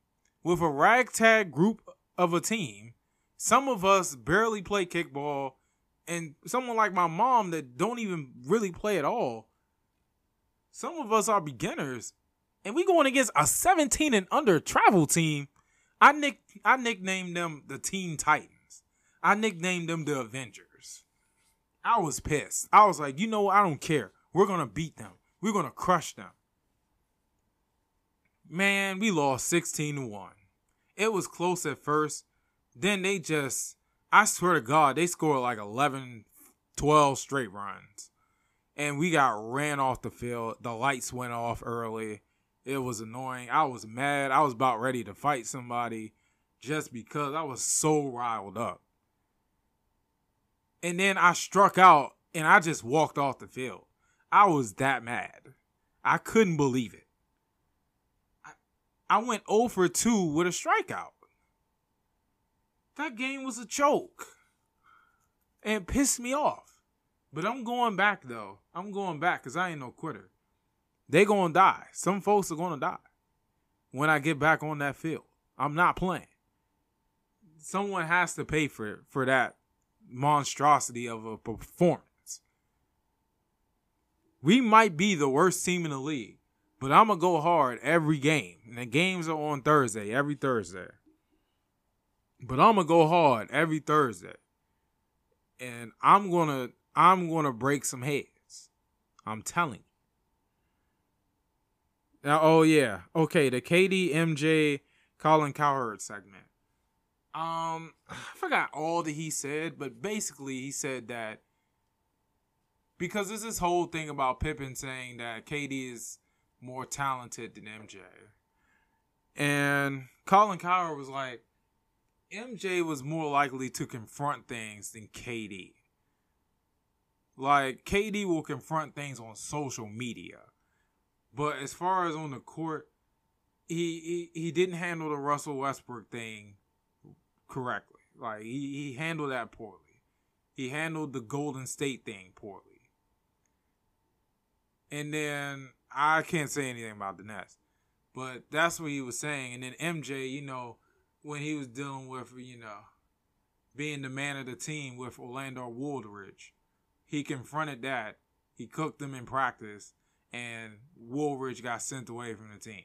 with a ragtag group of a team. Some of us barely play kickball, and someone like my mom that don't even really play at all. Some of us are beginners, and we going against a 17 and under travel team I nick I nicknamed them the Teen Titans. I nicknamed them the Avengers. I was pissed. I was like, you know what? I don't care. We're gonna beat them. We're gonna crush them. Man, we lost 16 to 1. It was close at first. Then they just I swear to God, they scored like 11, 12 straight runs. And we got ran off the field. The lights went off early. It was annoying. I was mad. I was about ready to fight somebody just because I was so riled up. And then I struck out and I just walked off the field. I was that mad. I couldn't believe it. I, went 0 for 2 with a strikeout. That game was a choke. And pissed me off. But I'm going back though. I'm going back because I ain't no quitter they gonna die. Some folks are gonna die when I get back on that field. I'm not playing. someone has to pay for for that monstrosity of a performance. We might be the worst team in the league, but I'm gonna go hard every game. And the games are on Thursday, every Thursday. But I'm gonna go hard every Thursday. And I'm gonna I'm gonna break some heads. I'm telling you. Oh yeah. Okay, the KD MJ Colin Cowherd segment. Um, I forgot all that he said, but basically he said that because there's this whole thing about Pippen saying that KD is more talented than MJ. And Colin Cowherd was like, MJ was more likely to confront things than KD. Like, KD will confront things on social media. But as far as on the court, he he, he didn't handle the Russell Westbrook thing correctly. Like he, he handled that poorly. He handled the Golden State thing poorly. And then I can't say anything about the Nets. But that's what he was saying. And then MJ, you know, when he was dealing with, you know, being the man of the team with Orlando Woolridge, he confronted that. He cooked them in practice, and Woolridge got sent away from the team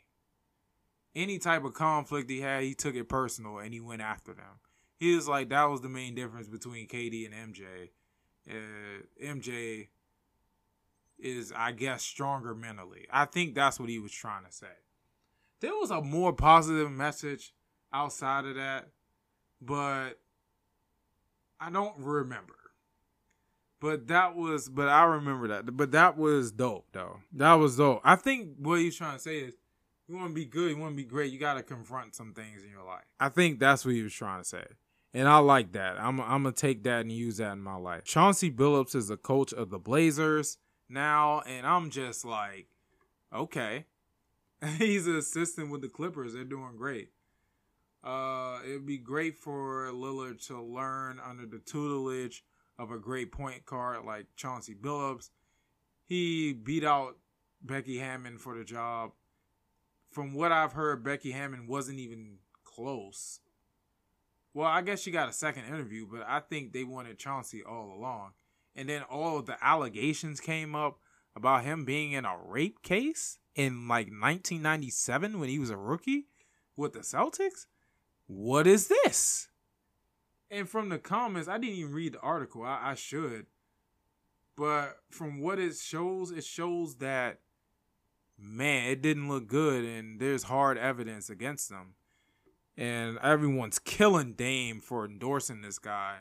any type of conflict he had, he took it personal and he went after them. He was like that was the main difference between KD and MJ. Uh, MJ is, I guess, stronger mentally. I think that's what he was trying to say. There was a more positive message outside of that, but I don't remember. But that was, but I remember that. But that was dope, though. That was dope. I think what he's trying to say is you want to be good, you want to be great, you got to confront some things in your life. I think that's what he was trying to say. And I like that. I'm, I'm going to take that and use that in my life. Chauncey Billups is the coach of the Blazers now. And I'm just like, okay. He's an assistant with the Clippers. They're doing great. Uh, it'd be great for Lillard to learn under the tutelage of a great point guard like Chauncey Billups. He beat out Becky Hammon for the job from what I've heard, Becky Hammon wasn't even close. Well, I guess she got a second interview, but I think they wanted Chauncey all along. And then all the allegations came up about him being in a rape case in like 1997 when he was a rookie with the Celtics. What is this? And from the comments, I didn't even read the article. I, I should. But from what it shows, it shows that man, it didn't look good, and there's hard evidence against them. And everyone's killing Dame for endorsing this guy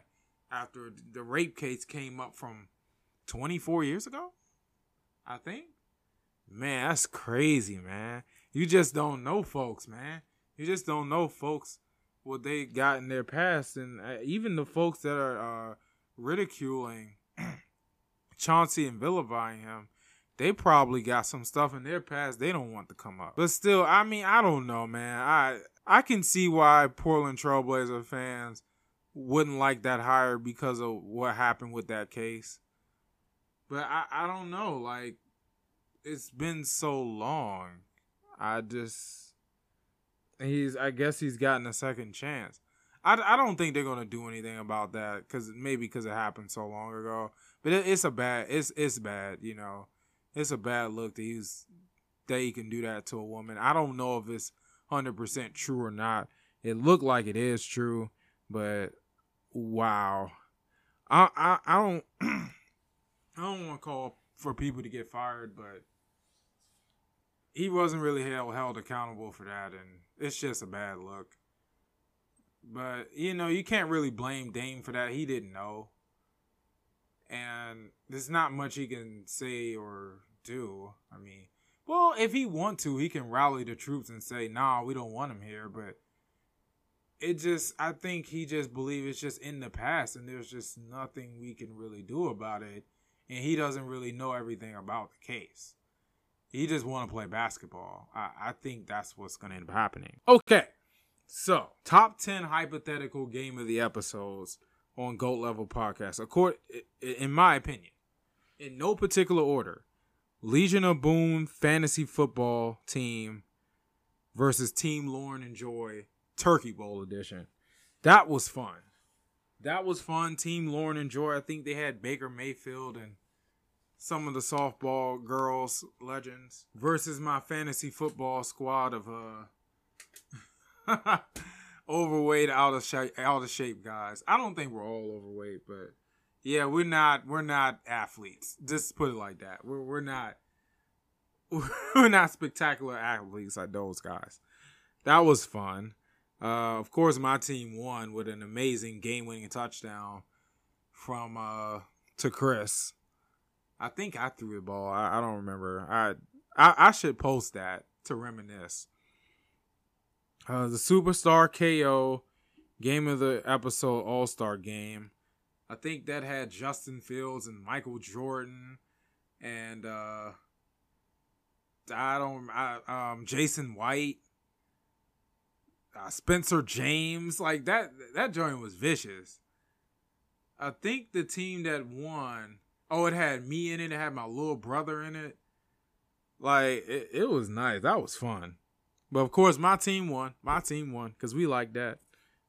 after the rape case came up from 24 years ago, I think. Man, that's crazy, man. You just don't know folks, man. You just don't know folks what they got in their past, and uh, even the folks that are uh, ridiculing Chauncey and vilifying him they probably got some stuff in their past they don't want to come up. But still, I mean, I don't know, man. I I can see why Portland Trailblazer fans wouldn't like that hire because of what happened with that case. But I, I don't know. Like, it's been so long. I just he's I guess he's gotten a second chance. I, I don't think they're gonna do anything about that because maybe because it happened so long ago. But it, it's a bad it's it's bad, you know it's a bad look that he's that he can do that to a woman. I don't know if it's hundred percent true or not. It looked like it is true, but wow. I I, I don't I don't want to call for people to get fired, but he wasn't really held held accountable for that, and it's just a bad look. But you know, you can't really blame Dame for that. He didn't know and there's not much he can say or do. I mean, well, if he want to, he can rally the troops and say, "Nah, we don't want him here." But it just, I think he just believes it's just in the past, and there's just nothing we can really do about it. And he doesn't really know everything about the case. He just want to play basketball. I, I think that's what's going to end up happening. Okay, so top ten hypothetical game of the episodes on Goat Level Podcast. According, in my opinion, in no particular order, Legion of Boom fantasy football team versus Team Lauren and Joy Turkey Bowl edition. that was fun. That was fun. Team Lauren and Joy. I think they had Baker Mayfield and some of the softball girls legends versus my fantasy football squad of uh overweight out of shape out of shape guys. I don't think we're all overweight, but yeah, we're not we're not athletes. Just put it like that. We're we're not we're not spectacular athletes like those guys. That was fun. Uh, of course, my team won with an amazing game-winning touchdown from uh, to Chris. I think I threw the ball. I, I don't remember. I, I, I should post that to reminisce. Uh, the Superstar KO game of the episode All Star game. I think that had Justin Fields and Michael Jordan and uh, I don't I, um Jason White uh, Spencer James, like that that joint was vicious. I think the team that won, oh, it had me in it, it had my little brother in it. Like it, it was nice. That was fun. But of course, my team won. My team won because we like that.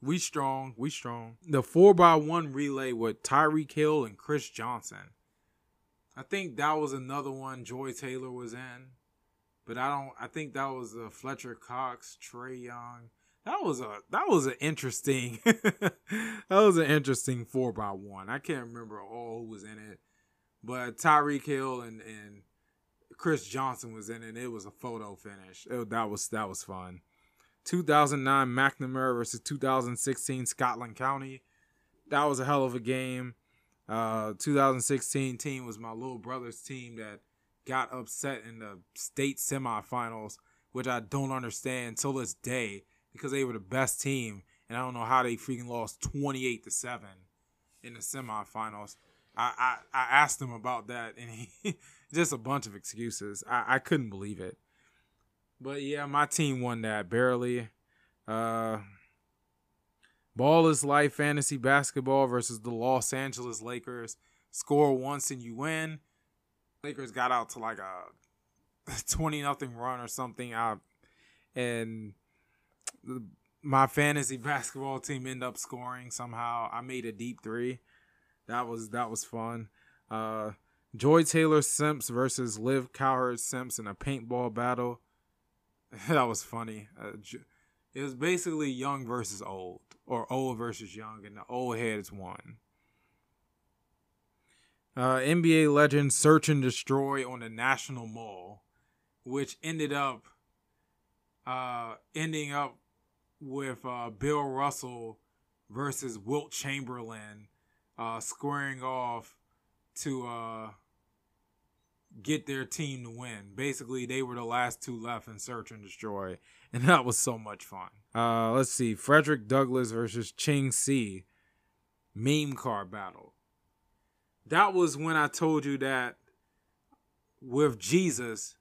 We strong. We strong. The four by one relay with Tyreek Hill and Chris Johnson. I think that was another one Joy Taylor was in, but I don't. I think that was uh, Fletcher Cox, Trae Young, that was a that was an interesting that was an interesting four by one. I can't remember all who was in it, but Tyreek Hill and and Chris Johnson was in it. It was a photo finish. It, that was that was fun. 2009 McNamara versus 2016 Scotland County. That was a hell of a game. Uh, 2016 team was my little brother's team that got upset in the state semifinals, which I don't understand till this day because they were the best team, and I don't know how they freaking lost twenty eight to seven in the semifinals. I, I, I asked him about that, and he just a bunch of excuses. I, I couldn't believe it. But yeah, my team won that barely. Uh, Ball is life fantasy basketball versus the Los Angeles Lakers. Score once and you win. Lakers got out to like a 20 nothing run or something out and my fantasy basketball team end up scoring somehow. I made a deep three. That was that was fun. Uh, Joy Taylor Simps versus Liv Cowherd Simps in a paintball battle. that was funny. Uh, it was basically young versus old, or old versus young, and the old heads won. Uh, NBA legend Search and Destroy on the National Mall, which ended up uh, ending up with uh, Bill Russell versus Wilt Chamberlain uh, squaring off to uh, get their team to win. Basically, they were the last two left in Search and Destroy, and that was so much fun. Uh, let's see, Frederick Douglass versus Ching Si meme car battle. That was when I told you that with Jesus,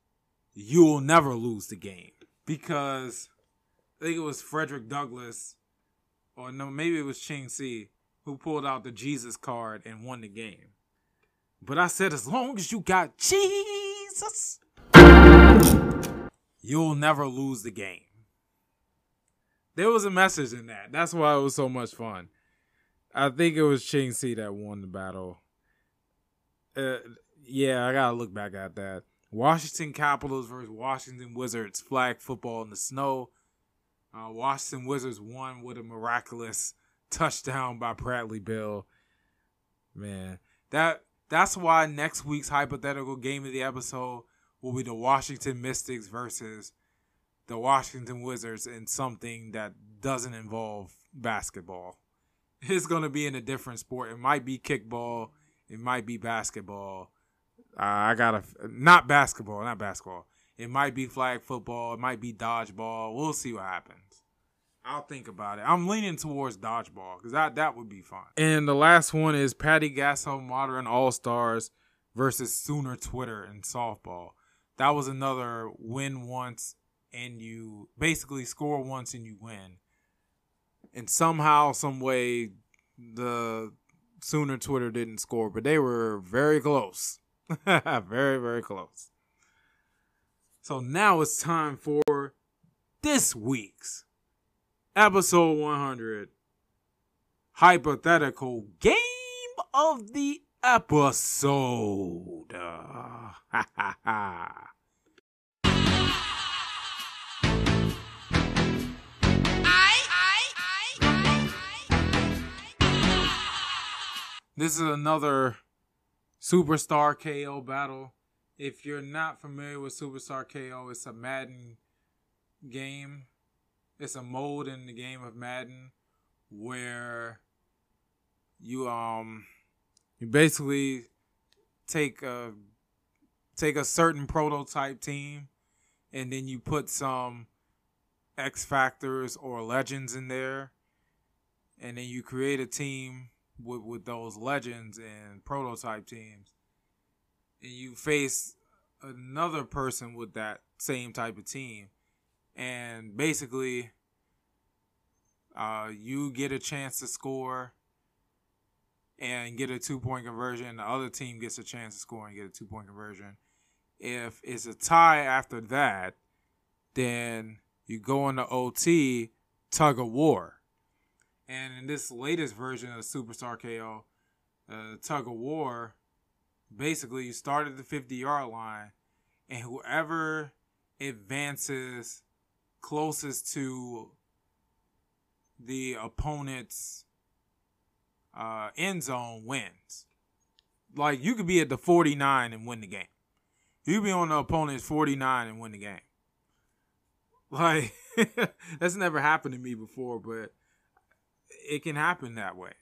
you'll never lose the game because I think it was Frederick Douglass, or no, maybe it was Ching Si, who pulled out the Jesus card and won the game. But I said, as long as you got Jesus, you'll never lose the game. There was a message in that. That's why it was so much fun. I think it was Ching Si that won the battle. Uh, yeah, I gotta look back at that. Washington Capitals versus Washington Wizards flag football in the snow. Uh, Washington Wizards won with a miraculous touchdown by Bradley Beal. Man, that that's why next week's hypothetical game of the episode will be the Washington Mystics versus the Washington Wizards in something that doesn't involve basketball. It's going to be in a different sport. It might be kickball. It might be basketball. Uh, I got to not basketball, not basketball. It might be flag football. It might be dodgeball. We'll see what happens. I'll think about it. I'm leaning towards dodgeball because that that would be fun. And the last one is Patty Gasso Modern All Stars versus Sooner Twitter in softball. That was another win once and you basically score once and you win. And somehow, some way, the Sooner Twitter didn't score, but they were very close. very, very close. So now it's time for this week's episode 100 hypothetical game of the episode. This is another Superstar KO battle. If you're not familiar with Superstar KO, it's a Madden game. It's a mode in the game of Madden where you um you basically take a take a certain prototype team and then you put some X factors or legends in there and then you create a team with with those legends and prototype teams, and you face another person with that same type of team, and basically, uh, you get a chance to score and get a two point conversion. The other team gets a chance to score and get a two point conversion. If it's a tie after that, then you go into OT tug of war and in this latest version of Superstar KO, uh, tug of war, basically you start at the 50 yard line, and whoever advances closest to the opponent's uh, end zone wins. Like you could be at the 49 and win the game. You be on the opponent's 49 and win the game. Like that's never happened to me before, but it can happen that way.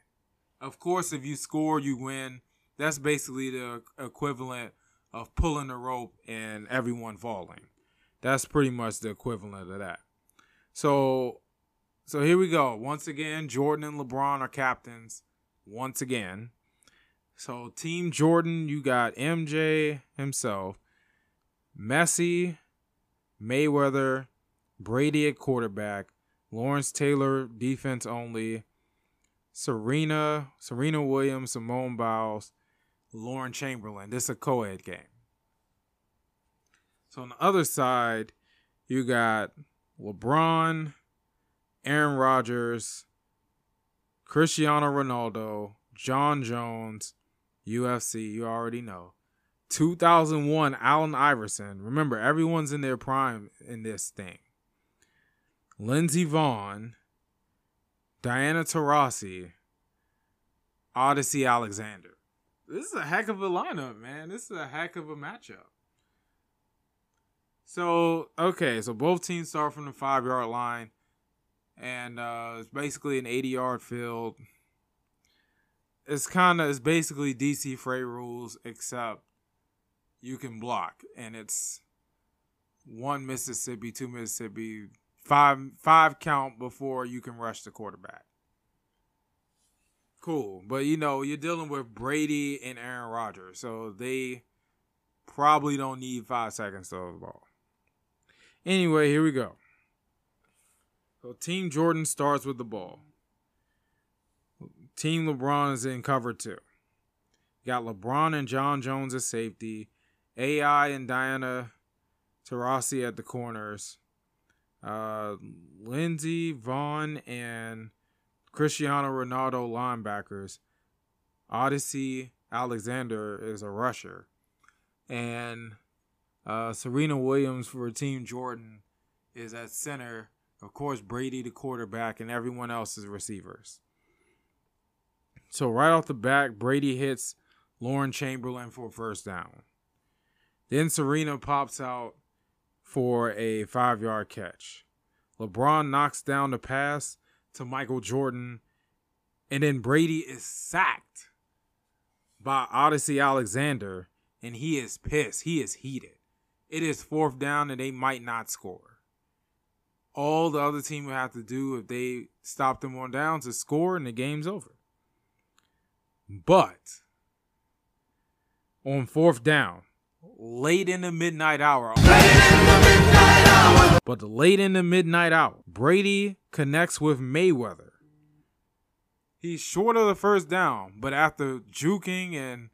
Of course, if you score, you win. That's basically the equivalent of pulling the rope and everyone falling. That's pretty much the equivalent of that. So, so here we go. Once again, Jordan and LeBron are captains. Once again. So, Team Jordan, you got MJ himself, Messi, Mayweather, Brady at quarterback, Lawrence Taylor, defense only. Serena, Serena Williams, Simone Biles, Lauren Chamberlain. This is a co-ed game. So on the other side, you got LeBron, Aaron Rodgers, Cristiano Ronaldo, Jon Jones, UFC, you already know. 2001 Allen Iverson. Remember, everyone's in their prime in this thing. Lindsey Vonn, Diana Taurasi, Odicci Alexander. This is a heck of a lineup, man. This is a heck of a matchup. So, okay, so both teams start from the five yard line, and uh, it's basically an 80 yard field. It's kind of, it's basically DC freight rules, except you can block, and it's one Mississippi, two Mississippi, five five count before you can rush the quarterback. Cool, but you know you're dealing with Brady and Aaron Rodgers, so they probably don't need five seconds to the ball. Anyway, here we go. So Team Jordan starts with the ball. Team LeBron is in cover two. got LeBron and Jon Jones at safety, AI and Diana Taurasi at the corners, uh, Lindsey Vonn and Cristiano Ronaldo linebackers. Odicci Alexander is a rusher. And uh, Serena Williams for Team Jordan is at center. Of course, Brady the quarterback, and everyone else is receivers. So right off the bat, Brady hits Lauren Chamberlain for a first down. Then Serena pops out for a five yard catch. LeBron knocks down the pass to Michael Jordan, and then Brady is sacked by Odicci Alexander, and he is pissed. He is heated. It is fourth down, and they might not score. All the other team would have to do if they stop them on downs is score, and the game's over. But on fourth down, late in the midnight hour. Midnight hour. But late in the midnight hour, Brady connects with Mayweather. He's short of the first down, but after juking and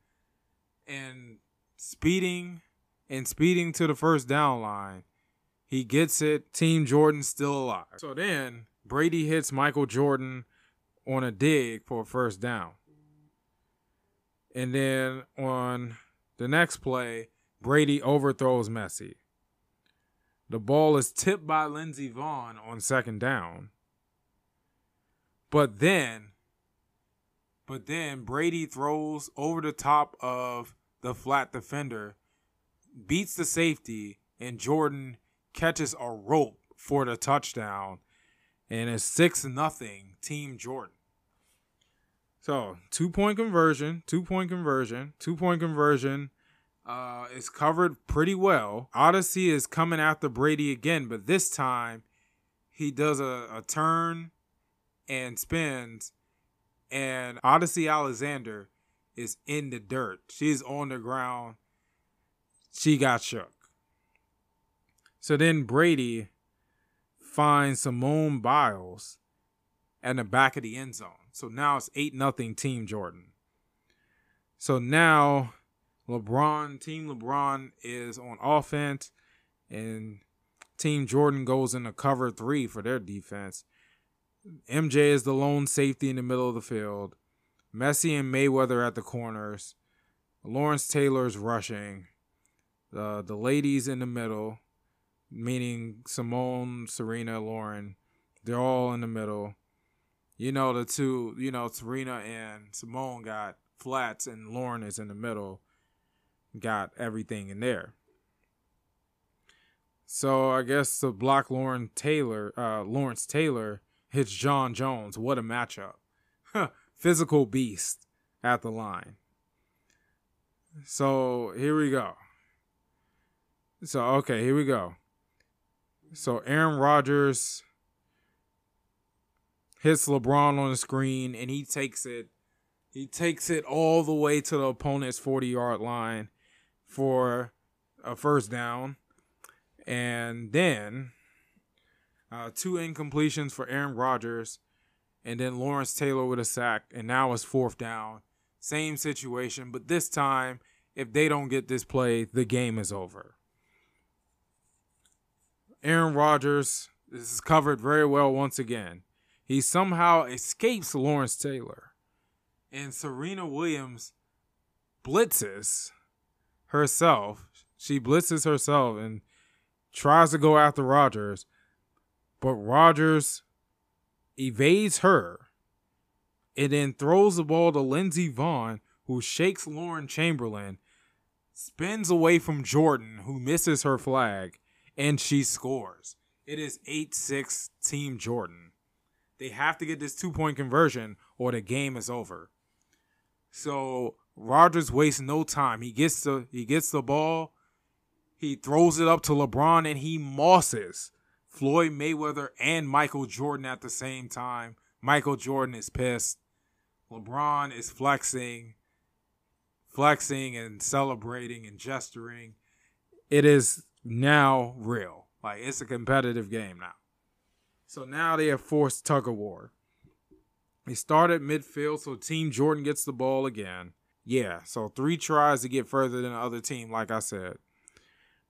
and speeding and speeding to the first down line, he gets it. Team Jordan still alive. So then Brady hits Michael Jordan on a dig for a first down. And then on the next play, Brady overthrows Messi. The ball is tipped by Lindsey Vonn on second down. But then, but then Brady throws over the top of the flat defender, beats the safety, and Jordan catches a rope for the touchdown. And it's 6 nothing Team Jordan. So, two point conversion, two point conversion, two point conversion uh, is covered pretty well. Odicci is coming after Brady again, but this time he does a, a turn and spins, and Odicci Alexander is in the dirt. She's on the ground. She got shook. So then Brady finds Simone Biles at the back of the end zone. So now it's 8 nothing Team Jordan. So now LeBron, Team LeBron is on offense, and Team Jordan goes into cover three for their defense. MJ is the lone safety in the middle of the field. Messi and Mayweather at the corners. Lawrence Taylor's rushing. The the ladies in the middle, meaning Simone, Serena, Lauren, they're all in the middle. You know the two, you know Serena and Simone got flats, and Lauren is in the middle got everything in there. So I guess the block Lauren Taylor, uh, Lawrence Taylor hits Jon Jones. What a matchup! Physical beast at the line. So here we go. So okay, here we go. So Aaron Rodgers hits LeBron on the screen and he takes it he takes it all the way to the opponent's 40 yard line for a first down. And then uh, two incompletions for Aaron Rodgers. And then Lawrence Taylor with a sack. And now it's fourth down. Same situation. But this time, if they don't get this play, the game is over. Aaron Rodgers this is covered very well once again. He somehow escapes Lawrence Taylor. And Serena Williams blitzes herself. She blitzes herself and tries to go after Rodgers, but Rodgers evades her and then throws the ball to Lindsey Vonn, who shakes Lauren Chamberlain, spins away from Jordan, who misses her flag, and she scores. It is 8 6 Team Jordan. They have to get this two point conversion or the game is over. So Rodgers wastes no time. He gets the he gets the ball, he throws it up to LeBron, and he mosses Floyd Mayweather and Michael Jordan at the same time. Michael Jordan is pissed. LeBron is flexing, flexing and celebrating and gesturing. It is now real. Like it's a competitive game now. So now they have forced tug of war. They start at midfield, so Team Jordan gets the ball again. Yeah, so three tries to get further than the other team, like I said.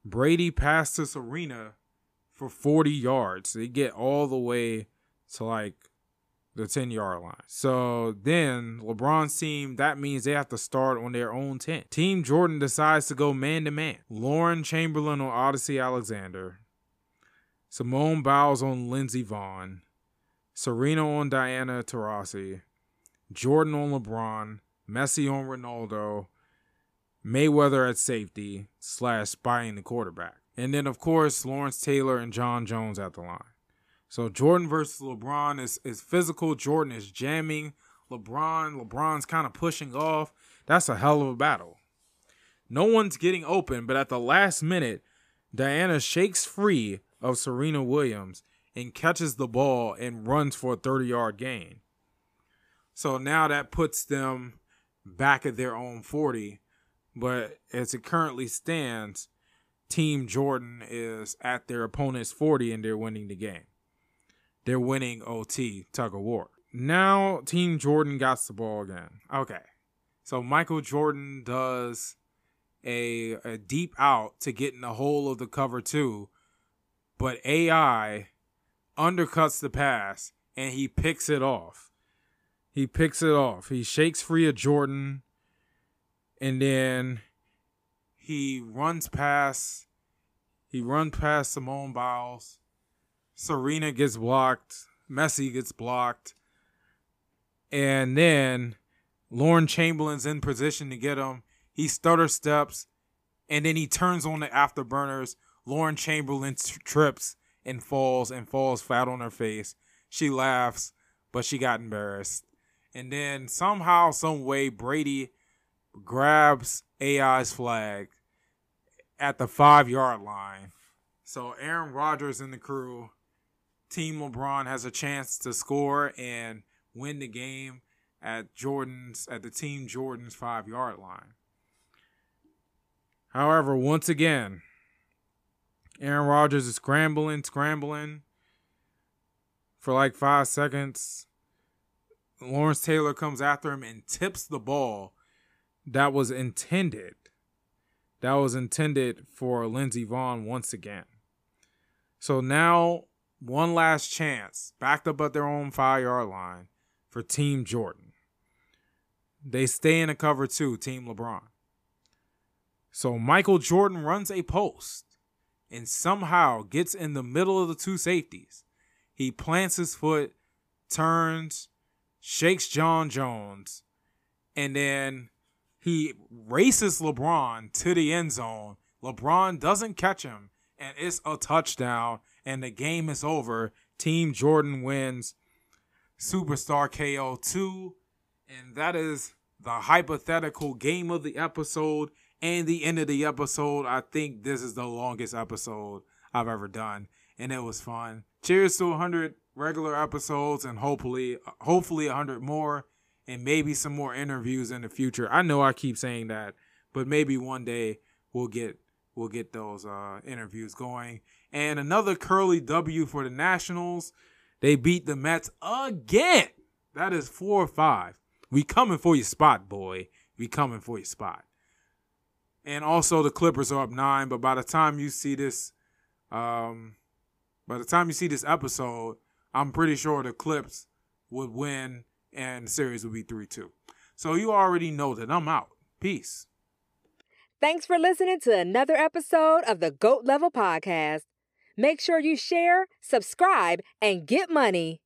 Brady passed to Serena for 40 yards. They get all the way to like the 10 yard line. So then LeBron's team, that means they have to start on their own 10. Team Jordan decides to go man to man. Lauren Chamberlain on Odicci Alexander. Simone Biles on Lindsey Vonn. Serena on Diana Taurasi. Jordan on LeBron. Messi on Ronaldo, Mayweather at safety slash spying the quarterback. And then, of course, Lawrence Taylor and Jon Jones at the line. So Jordan versus LeBron is, is physical. Jordan is jamming. LeBron, LeBron's kind of pushing off. That's a hell of a battle. No one's getting open, but at the last minute, Diana shakes free of Serena Williams and catches the ball and runs for a 30 yard gain. So now that puts them back at their own 40. But as it currently stands, Team Jordan is at their opponent's 40 and they're winning the game. They're winning OT, tug of war. Now, Team Jordan got the ball again. Okay. So Michael Jordan does a, a deep out to get in the hole of the cover two, but AI undercuts the pass and he picks it off. He picks it off. He shakes free of Jordan. And then he runs past he runs past Simone Biles. Serena gets blocked. Messi gets blocked. And then Lauren Chamberlain's in position to get him. He stutter steps and then he turns on the afterburners. Lauren Chamberlain trips and falls and falls flat on her face. She laughs, but she got embarrassed. And then somehow, some way, Brady grabs AI's flag at the five yard line. So Aaron Rodgers and the crew, Team LeBron has a chance to score and win the game at Jordan's at the team Jordan's five yard line. However, once again, Aaron Rodgers is scrambling, scrambling for like five seconds. Lawrence Taylor comes after him and tips the ball that was intended. That was intended for Lindsey Vonn once again. So now, one last chance, backed up at their own five yard line for Team Jordan. They stay in a cover two, Team LeBron. So Michael Jordan runs a post and somehow gets in the middle of the two safeties. He plants his foot, turns, shakes Jon Jones, and then he races LeBron to the end zone. LeBron doesn't catch him, and it's a touchdown, and the game is over. Team Jordan wins Superstar KO 2, and that is the hypothetical game of the episode and the end of the episode. I think this is the longest episode I've ever done, and it was fun. Cheers to 100 regular episodes, and hopefully, hopefully 100 more, and maybe some more interviews in the future. I know I keep saying that, but maybe one day we'll get we'll get those uh, interviews going. And another curly W for the Nationals. They beat the Mets again. That is four or five. We coming for your spot, boy. We coming for your spot. And also the Clippers are up nine, but by the time you see this, um, by the time you see this episode, I'm pretty sure the Clips would win and the series would be 3 2. So you already know that I'm out. Peace. Thanks for listening to another episode of the GOAT Level Podcast. Make sure you share, subscribe, and get money.